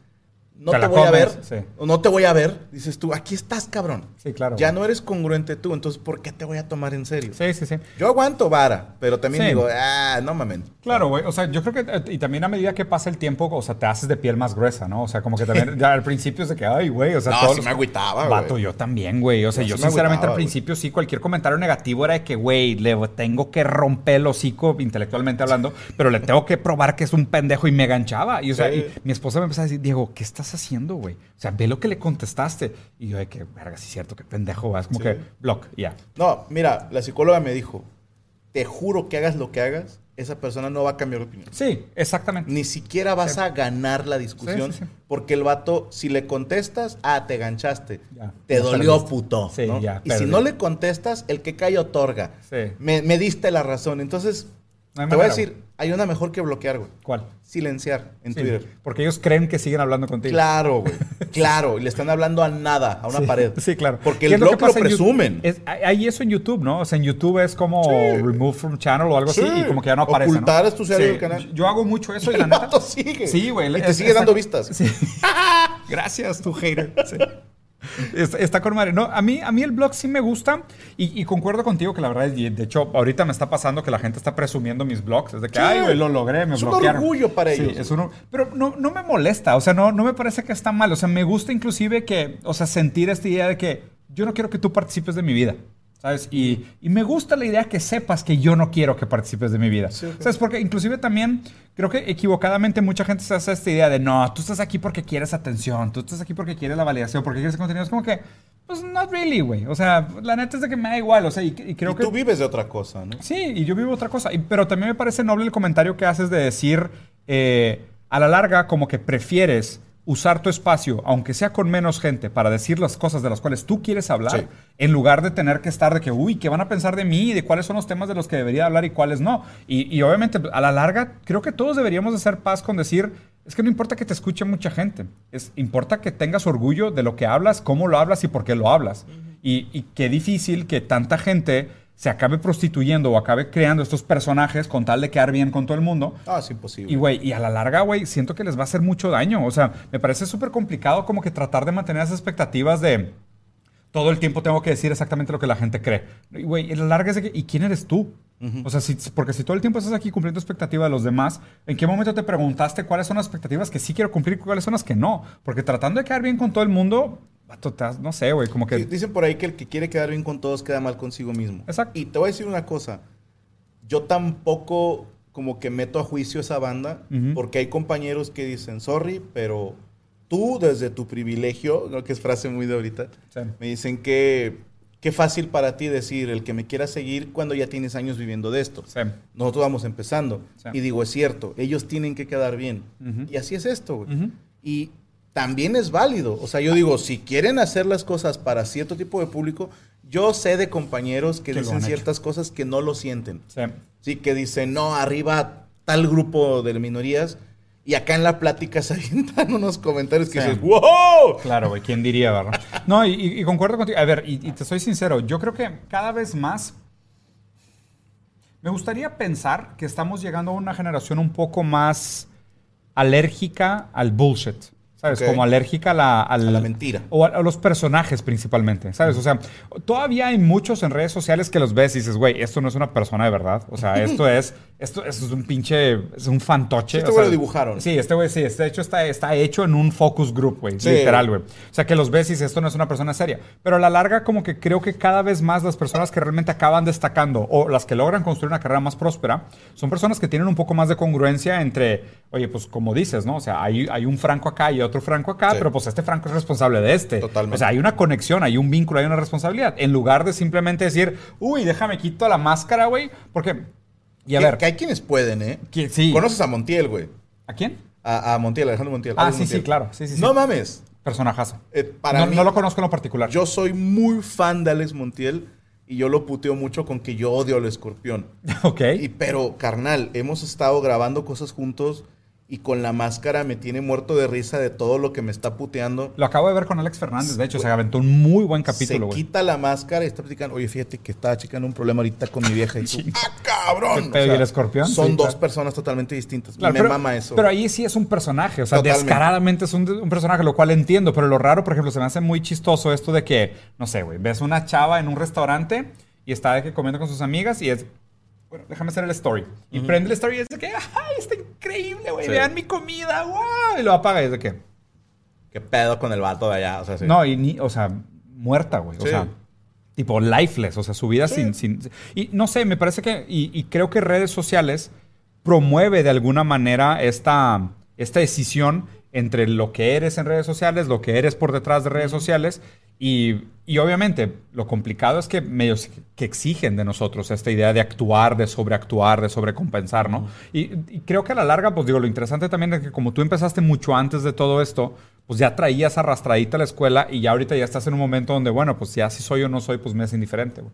no Te voy a ver, comes, sí. o no te voy a ver, dices tú, aquí estás, cabrón. Sí, claro. Ya no eres congruente tú, entonces ¿por qué te voy a tomar en serio? Sí, sí, sí. Yo aguanto vara, pero también Sí. digo, ah, no mames. Claro, güey. O sea, yo creo que, y también a medida que pasa el tiempo, o sea, te haces de piel más gruesa, ¿no? O sea, como que también, ya al principio es de que, ay, güey, o sea, No, sí los- me agüitaba, güey. Vato, yo también, güey. O sea, No, yo sinceramente agüitaba, al güey. principio sí, cualquier comentario negativo era de que, güey, le tengo que romper el hocico intelectualmente hablando, pero le tengo que probar que es un pendejo y me ganchaba. Y, o sea, y mi esposa me empezó a decir, Diego, ¿qué estás haciendo, güey? O sea, ve lo que le contestaste. Y yo de que, verga, sí es cierto, qué pendejo. Es como Sí. que, block, ya. No, mira, la psicóloga me dijo, te juro que hagas lo que hagas, esa persona no va a cambiar de opinión. Sí, exactamente. Ni siquiera vas Sí. a ganar la discusión, Sí, sí, sí. porque el vato, si le contestas, ah, te ganchaste. Ya, te dolió, perdiste. puto. Sí, ¿no? ya, y si no le contestas, el que cae otorga. Sí. Me, me diste la razón. Entonces, No hay te voy a decir, hay una mejor que bloquear, güey. ¿Cuál? Silenciar en Sí, Twitter. Porque ellos creen que siguen hablando contigo. Claro, güey. Claro. Y le están hablando a nada, a una Sí, pared. Sí, claro. Porque ¿Qué el es que blog lo pasa en YouTube? presumen. Es- hay- hay eso en YouTube, ¿no? O sea, en YouTube es como remove from channel o algo Sí. así y como que ya no aparece. Ocultar ¿no? es tu usuario del canal. Yo hago mucho eso y El la neta. vato sigue. Sí, güey. Y te es- sigue dando vistas. Sí. Gracias, tu hater. Sí. Está, con madre. No, a mí, a mí el blog sí me gusta y, y concuerdo contigo que la verdad, y de hecho, ahorita me está pasando que la gente está presumiendo mis blogs. Es de que, Sí. ay, güey, lo logré, me Es un bloquearon. orgullo para Sí, ellos. es un pero no, no me molesta, o sea, no, no me parece que está mal. O sea, me gusta inclusive que, o sea, sentir esta idea de que yo no quiero que tú participes de mi vida. ¿Sabes? Y, y me gusta la idea que sepas que yo no quiero que participes de mi vida. Sí, ok. ¿Sabes? Porque inclusive también creo que equivocadamente mucha gente se hace esta idea de no, tú estás aquí porque quieres atención, tú estás aquí porque quieres la validación, porque quieres contenido. Es como que, pues, not really, güey. O sea, la neta es de que me da igual. O sea, y, y creo y que. tú vives de otra cosa, ¿no? Sí, y yo vivo otra cosa. Pero también me parece noble el comentario que haces de decir, eh, a la larga, como que prefieres usar tu espacio, aunque sea con menos gente, para decir las cosas de las cuales tú quieres hablar, Sí. en lugar de tener que estar de que, uy, ¿qué van a pensar de mí? De cuáles son los temas de los que debería hablar y cuáles no. Y, y obviamente, a la larga, creo que todos deberíamos de hacer paz con decir, es que no importa que te escuche mucha gente, es, importa que tengas orgullo de lo que hablas, cómo lo hablas y por qué lo hablas. y, y qué difícil que tanta gente se acabe prostituyendo o acabe creando estos personajes con tal de quedar bien con todo el mundo. Ah, es imposible. Y, güey, y a la larga, güey, siento que les va a hacer mucho daño. O sea, me parece súper complicado como que tratar de mantener esas expectativas de todo el tiempo tengo que decir exactamente lo que la gente cree. Y, güey, a la larga es de que, ¿y quién eres tú? O sea, si, porque si todo el tiempo estás aquí cumpliendo expectativas de los demás, ¿en qué momento te preguntaste cuáles son las expectativas que sí quiero cumplir y cuáles son las que no? Porque tratando de quedar bien con todo el mundo, has- no sé, güey, como que... Dicen por ahí que el que quiere quedar bien con todos queda mal consigo mismo. Exacto. Y te voy a decir una cosa. Yo tampoco como que meto a juicio esa banda, Ujú. porque hay compañeros que dicen, sorry, pero tú desde tu privilegio, ¿no? que es frase muy de ahorita, Sí. me dicen que qué fácil para ti decir el que me quiera seguir cuando ya tienes años viviendo de esto. Sí. Nosotros vamos empezando. Sí. Y digo, es cierto, ellos tienen que quedar bien. Ujú. Y así es esto, güey. Ujú. Y también es válido. O sea, yo digo, si quieren hacer las cosas para cierto tipo de público, yo sé de compañeros que, dicen ciertas cosas que no lo sienten. Sí. Sí, que dicen, no, arriba tal grupo de minorías. Y acá en la plática se avientan unos comentarios que Sí. dices, ¡wow! Claro, güey, ¿quién diría, verdad? No, y, y- y concuerdo contigo. A ver, y, y te soy sincero, yo creo que cada vez más me gustaría pensar que estamos llegando a una generación un poco más alérgica al bullshit. ¿Sabes? Ok. Como alérgica a la, al- A la mentira. O a, a los personajes principalmente, ¿sabes? O sea, todavía hay muchos en redes sociales que los ves y dices, güey, esto no es una persona de verdad. O sea, esto es, esto, esto es un pinche, es un fantoche. Este güey lo dibujaron. Sí, este güey sí, este hecho está, está hecho en un focus group, güey. Sí. Literal, güey. O sea, que los ves y dices, esto no es una persona seria. Pero a la larga, como que creo que cada vez más las personas que realmente acaban destacando o las que logran construir una carrera más próspera son personas que tienen un poco más de congruencia entre, oye, pues como dices, ¿no? O sea, hay, hay un Franco acá y otro Franco acá, Sí. pero pues este Franco es responsable de este. Totalmente. O sea, hay una conexión, hay un vínculo, hay una responsabilidad. En lugar de simplemente decir, uy, déjame quito la máscara, güey. Porque, y a que, ver, que hay quienes pueden, ¿eh? que- sí. Conoces a Montiel, güey. ¿A quién? A, a Montiel, Alejandro Montiel. Ah, sí, sí, Montiel. claro. Sí, sí, sí. No mames. Personajazo. Eh, para no, mí, no lo conozco en lo particular. Yo soy muy fan de Alex Montiel y yo lo puteo mucho con que yo odio al escorpión. ok. Y, pero, carnal, hemos estado grabando cosas juntos y con la máscara me tiene muerto de risa de todo lo que me está puteando. Lo acabo de ver con Alex Fernández, de hecho, se aventó un muy buen capítulo, se quita la máscara y está platicando. Oye, fíjate que estaba checando un problema ahorita con mi vieja y tú, ¡ah, cabrón! ¿Qué pedo? ¿Y el escorpión? Son Sí, dos claro. personas totalmente distintas. Claro, me pero, mama eso. Pero ahí sí es un personaje, o sea, Totalmente. descaradamente es un, un personaje, lo cual entiendo, pero lo raro, por ejemplo, se me hace muy chistoso esto de que, no sé, güey, ves una chava en un restaurante y está de que comiendo con sus amigas y es, bueno, déjame hacer el story. Y prende el story y es de que, ¡ay, está increíble, güey! Sí. Vean mi comida, ¡wow! Y lo apaga y es de que, ¿Qué pedo con el vato de allá? O sea, sí. No, y ni, o sea, muerta, güey. O Sí. sea, tipo lifeless, o sea, su vida Sí. sin, sin... Y no sé, me parece que, y, y creo que redes sociales promueve de alguna manera esta, esta decisión entre lo que eres en redes sociales, lo que eres por detrás de redes sociales. Y, y obviamente lo complicado es que medios que exigen de nosotros esta idea de actuar, de sobreactuar, de sobrecompensar, ¿no? y, y creo que a la larga, pues digo, lo interesante también es que como tú empezaste mucho antes de todo esto, pues ya traías arrastradita a la escuela y ya ahorita ya estás en un momento donde, bueno, pues ya si soy o no soy, pues me es indiferente, güey.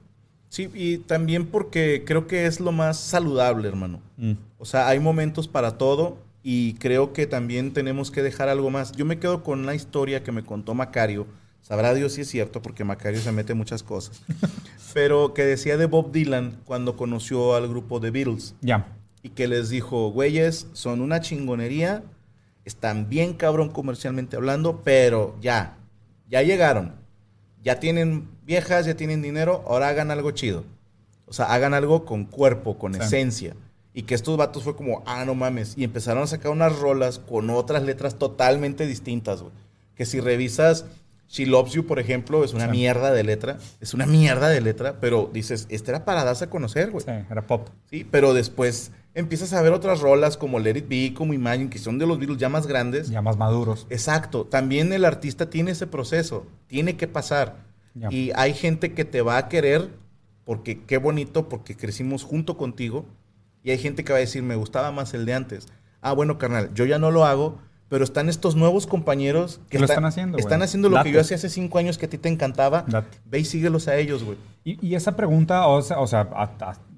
Sí, y también porque creo que es lo más saludable, hermano. Mm. O sea, hay momentos para todo y creo que también tenemos que dejar algo más. Yo me quedo con una historia que me contó Macario. Sabrá Dios si es cierto, porque Macario se mete muchas cosas. Pero que decía de Bob Dylan cuando conoció al grupo de Beatles Ya. y que les dijo, güeyes, son una chingonería, están bien cabrón comercialmente hablando, pero ya, Ya llegaron. Ya tienen viejas, ya tienen dinero, ahora hagan algo chido. O sea, hagan algo con cuerpo, con esencia. Y que estos vatos fue como, ah, no mames. Y empezaron a sacar unas rolas con otras letras totalmente distintas, güey. Que si revisas She Loves You, por ejemplo, es una mierda de letra. Es una mierda de letra, pero dices, este era para darse a conocer, güey. Sí, era pop. Sí, pero después empiezas a ver otras rolas como Let It Be, como Imagine, que son de los Beatles ya más grandes. Ya más maduros. Exacto. También el artista tiene ese proceso. Tiene que pasar. Y hay gente que te va a querer porque qué bonito, porque crecimos junto contigo. Y hay gente que va a decir, me gustaba más el de antes. Ah, bueno, carnal, yo ya no lo hago, pero están estos nuevos compañeros que lo están haciendo. Están haciendo lo que yo hacía hace cinco años que a ti te encantaba. Ve y síguelos a ellos, güey. Y, esa pregunta, o sea,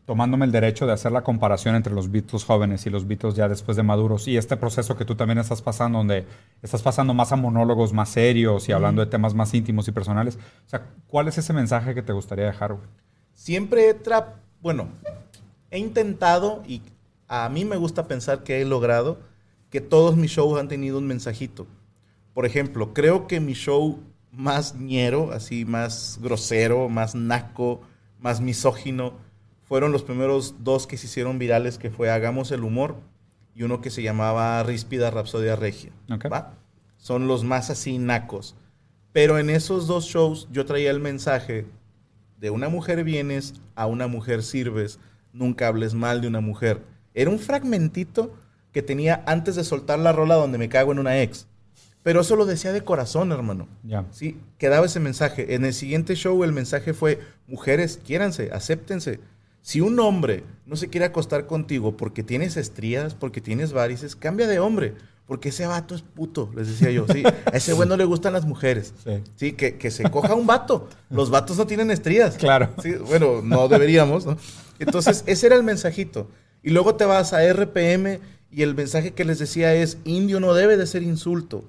tomándome el derecho de hacer la comparación entre los Beatles jóvenes y los Beatles ya después de maduros y este proceso que tú también estás pasando, donde estás pasando más a monólogos más serios y hablando de temas más íntimos y personales. O sea, ¿cuál es ese mensaje que te gustaría dejar, güey? Siempre he tra bueno, he intentado y a mí me gusta pensar que he logrado que todos mis shows han tenido un mensajito. Por ejemplo, creo que mi show más ñero, así más grosero, más naco, más misógino, fueron los primeros dos que se hicieron virales, que fue Hagamos el Humor y uno que se llamaba Ríspida Rapsodia Regia. Son los más así nacos. Pero en esos dos shows yo traía el mensaje de una mujer vienes a una mujer sirves, nunca hables mal de una mujer. Era un fragmentito que tenía antes de soltar la rola donde me cago en una ex. Pero eso lo decía de corazón, hermano. Ya. Sí, quedaba ese mensaje. En el siguiente show el mensaje fue, mujeres, quiéranse, acéptense. Si un hombre no se quiere acostar contigo porque tienes estrías, porque tienes varices, cambia de hombre. Porque ese vato es puto, les decía yo. Sí, a ese güey no le gustan las mujeres. Sí, que, que, se coja un vato. Los vatos no tienen estrías. Claro. Sí, bueno, no deberíamos, ¿no? Entonces, ese era el mensajito. Y luego te vas a RPM y el mensaje que les decía es, indio no debe de ser insulto.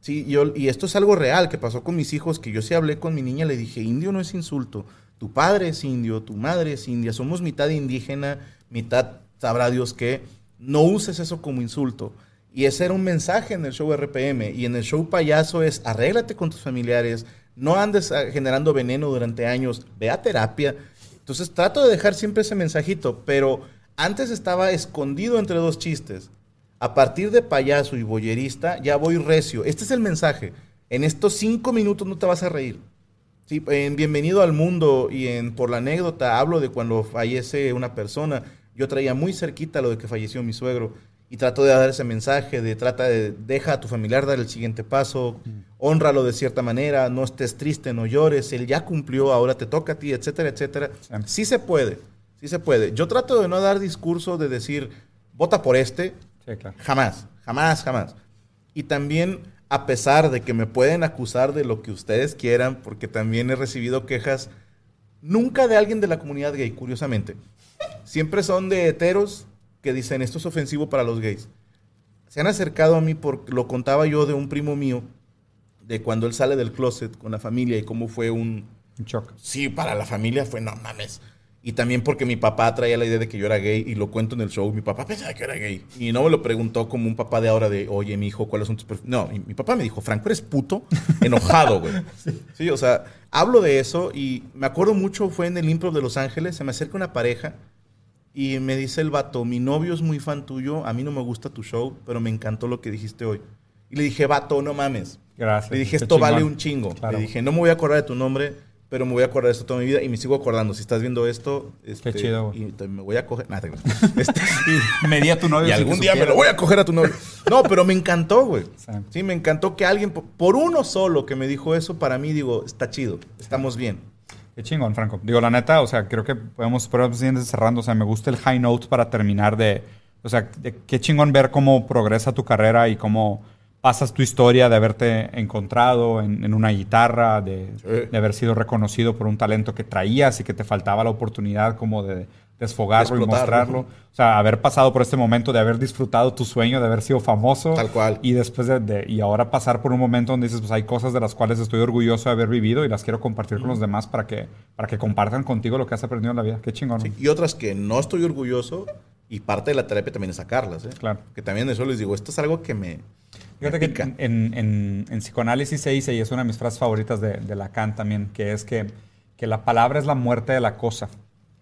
Sí, yo, y esto es algo real que pasó con mis hijos, que yo sí hablé con mi niña, le dije, indio no es insulto. Tu padre es indio, tu madre es india, somos mitad indígena, mitad sabrá Dios que no uses eso como insulto. Y ese era un mensaje en el show RPM. Y en el show payaso es arréglate con tus familiares, no andes ah, generando veneno durante años, ve a terapia. Entonces trato de dejar siempre ese mensajito, pero antes estaba escondido entre dos chistes. A partir de payaso y boyerista, ya voy recio. Este es el mensaje. En estos cinco minutos no te vas a reír. Sí, en Bienvenido al Mundo y en Por la anécdota hablo de cuando fallece una persona. Yo traía muy cerquita lo de que falleció mi suegro y trato de dar ese mensaje de trata de deja a tu familiar dar el siguiente paso, mm. honralo de cierta manera, no estés triste, no llores, él ya cumplió, ahora te toca a ti, etcétera, etcétera. Sí se puede. Sí se puede. Yo trato de no dar discurso de decir, vota por este. Jamás, jamás, jamás. Y también, a pesar de que me pueden acusar de lo que ustedes quieran, porque también he recibido quejas, nunca de alguien de la comunidad gay, curiosamente. Siempre son de heteros que dicen, esto es ofensivo para los gays. Se han acercado a mí, porque lo contaba yo de un primo mío, de cuando él sale del closet con la familia y cómo fue un... Un shock. Sí, para la familia fue, no mames y también porque mi papá traía la idea de que yo era gay y lo cuento en el show. Mi papá pensaba que era gay. Y no me lo preguntó como un papá de ahora de, oye, mi hijo, ¿cuáles son tus No, mi, papá me dijo, Franco, eres puto, enojado, güey. sí. o sea, hablo de eso y me acuerdo mucho, fue en el Improv de Los Ángeles, se me acerca una pareja y me dice el vato, mi novio es muy fan tuyo, a mí no me gusta tu show, pero me encantó lo que dijiste hoy. Y le dije, vato, no mames. Gracias. Le dije, esto vale un chingo. Le dije, no me voy a acordar de tu nombre pero me voy a acordar de esto toda mi vida y me sigo acordando. Si estás viendo esto, este, Qué chido, y me voy a coger. Nada, este, me di a tu novio. Y algún día me lo voy a coger a tu novio. No, pero me encantó, güey. Sí. me encantó que alguien, por uno solo que me dijo eso, para mí, digo, está chido, estamos bien. Qué chingón, Franco. Digo, la neta, o sea, creo que podemos, podemos ir cerrando. O sea, me gusta el high note para terminar de, o sea, qué chingón ver cómo progresa tu carrera y cómo pasas tu historia de haberte encontrado en, una guitarra, de, haber sido reconocido por un talento que traías y que te faltaba la oportunidad como de desfogarlo y mostrarlo. O sea, haber pasado por este momento de haber disfrutado tu sueño, de haber sido famoso. Tal cual. Y después de, y ahora pasar por un momento donde dices, pues hay cosas de las cuales estoy orgulloso de haber vivido y las quiero compartir con los demás para que, para que compartan contigo lo que has aprendido en la vida. Qué chingón. y otras que no estoy orgulloso y parte de la terapia también es sacarlas. ¿eh? Claro. Que también eso les digo, esto es algo que me Fíjate que en, en, en, psicoanálisis se dice, y es una de mis frases favoritas de, de Lacan también, que es que, que, la palabra es la muerte de la cosa.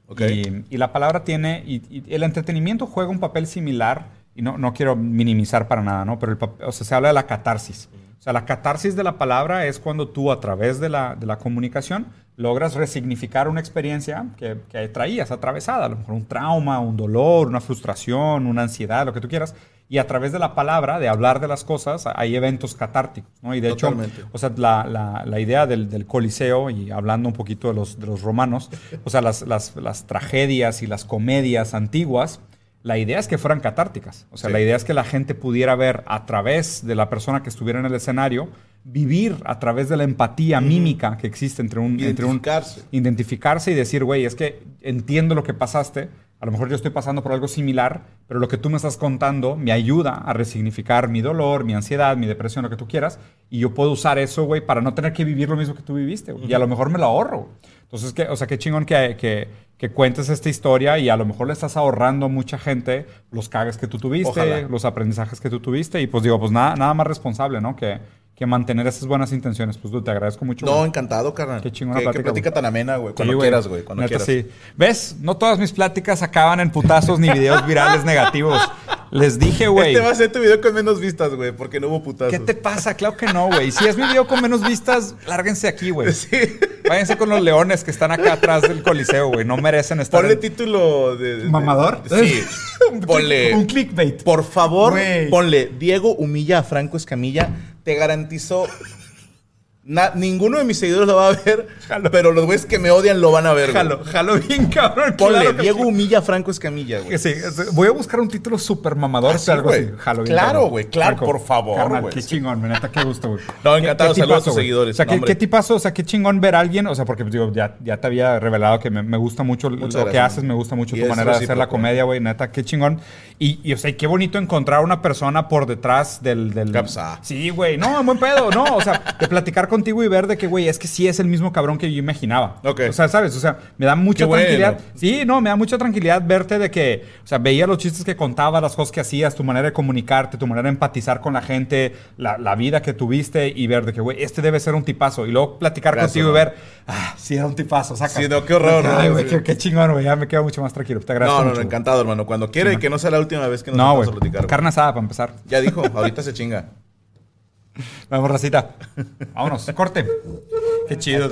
Okay. Y, y, la palabra tiene, y, y, el entretenimiento juega un papel similar, y no, no quiero minimizar para nada, ¿no? Pero el, o sea, se habla de la catarsis. O sea, la catarsis de la palabra es cuando tú a través de la, de la comunicación logras resignificar una experiencia que, que, traías atravesada, a lo mejor un trauma, un dolor, una frustración, una ansiedad, lo que tú quieras, y a través de la palabra, de hablar de las cosas, hay eventos catárticos, ¿no? Y de Totalmente. hecho, o sea, la, la, la idea del, del, Coliseo, y hablando un poquito de los, de los romanos, o sea, las, las, las tragedias y las comedias antiguas, la idea es que fueran catárticas. O sea, sí. la idea es que la gente pudiera ver a través de la persona que estuviera en el escenario, vivir a través de la empatía mm. mímica que existe entre un... Identificarse. Entre un, identificarse y decir, güey, es que entiendo lo que pasaste, a lo mejor yo estoy pasando por algo similar, pero lo que tú me estás contando me ayuda a resignificar mi dolor, mi ansiedad, mi depresión, lo que tú quieras, y yo puedo usar eso, güey, para no tener que vivir lo mismo que tú viviste, güey. Uh -huh. Y a lo mejor me lo ahorro. Entonces, que, o sea, qué chingón que, que, que, cuentes esta historia y a lo mejor le estás ahorrando a mucha gente los cagas que tú tuviste, Ojalá. los aprendizajes que tú tuviste, y pues digo, pues nada, nada más responsable, ¿no? Que, que mantener esas buenas intenciones. Pues te agradezco mucho. No, encantado, carnal. Qué chingona qué, plática. Qué plática tan amena, güey. Cuando sí, quieras, güey. Cuando Neta, quieras. Sí. ¿Ves? No todas mis pláticas acaban en putazos ni videos virales negativos. Les dije, güey. Este va a ser tu video con menos vistas, güey, porque no hubo putazos. ¿Qué te pasa? Claro que no, güey. Si es mi video con menos vistas, lárguense aquí, güey. Sí. Váyanse con los leones que están acá atrás del coliseo, güey. No merecen estar. Ponle en... título de, de, ¿Mamador? Sí. un, ponle. Un clickbait. Por favor, wey. ponle Diego humilla a Franco Escamilla. Te garantizo Na, ninguno de mis seguidores lo va a ver, jalo. pero los güeyes que me odian lo van a ver. Jalo, güey. jalo bien, cabrón. Ponle, claro Diego sí. humilla a Franco Escamilla, güey. Sí, voy a buscar un título súper mamador, así, algo así. Jalo bien, claro, güey, claro, por favor, güey. Qué chingón, me neta, qué gusto, güey. No, encantado, saludos a tus seguidores. O sea, ¿qué, ¿qué, tipazo? O sea, qué chingón ver a alguien, o sea, porque digo, ya, ya te había revelado que me, me gusta mucho Muchas lo gracias, que haces, me gusta mucho tu manera de hacer la comedia, güey, neta, qué chingón. Y, y, o sea, qué bonito encontrar una persona por detrás del... del... Sí, güey, no, buen pedo, no, o sea, de platicar contigo y ver de que, güey, es que sí es el mismo cabrón que yo imaginaba. Okay. O sea, ¿sabes? O sea, me da mucha Qué tranquilidad. bueno. Sí, no, me da mucha tranquilidad verte de que, o sea, veía los chistes que contabas, las cosas que hacías, tu manera de comunicarte, tu manera de empatizar con la gente, la, la vida que tuviste y ver de que, güey, este debe ser un tipazo. Y luego platicar Gracias, contigo y ver, ah, sí, era un tipazo, saca. Sí, no, qué horror. Ay, güey, qué, qué, chingón, güey, ya me quedo mucho más tranquilo. Te agradezco No, no, mucho, no encantado, hermano. Cuando quiera sí, y que no sea la última vez que nos no, vamos wey, a platicar. Carne asada para empezar. Ya dijo, ahorita se chinga. Vamos, racita. Vámonos, corte. Qué chido.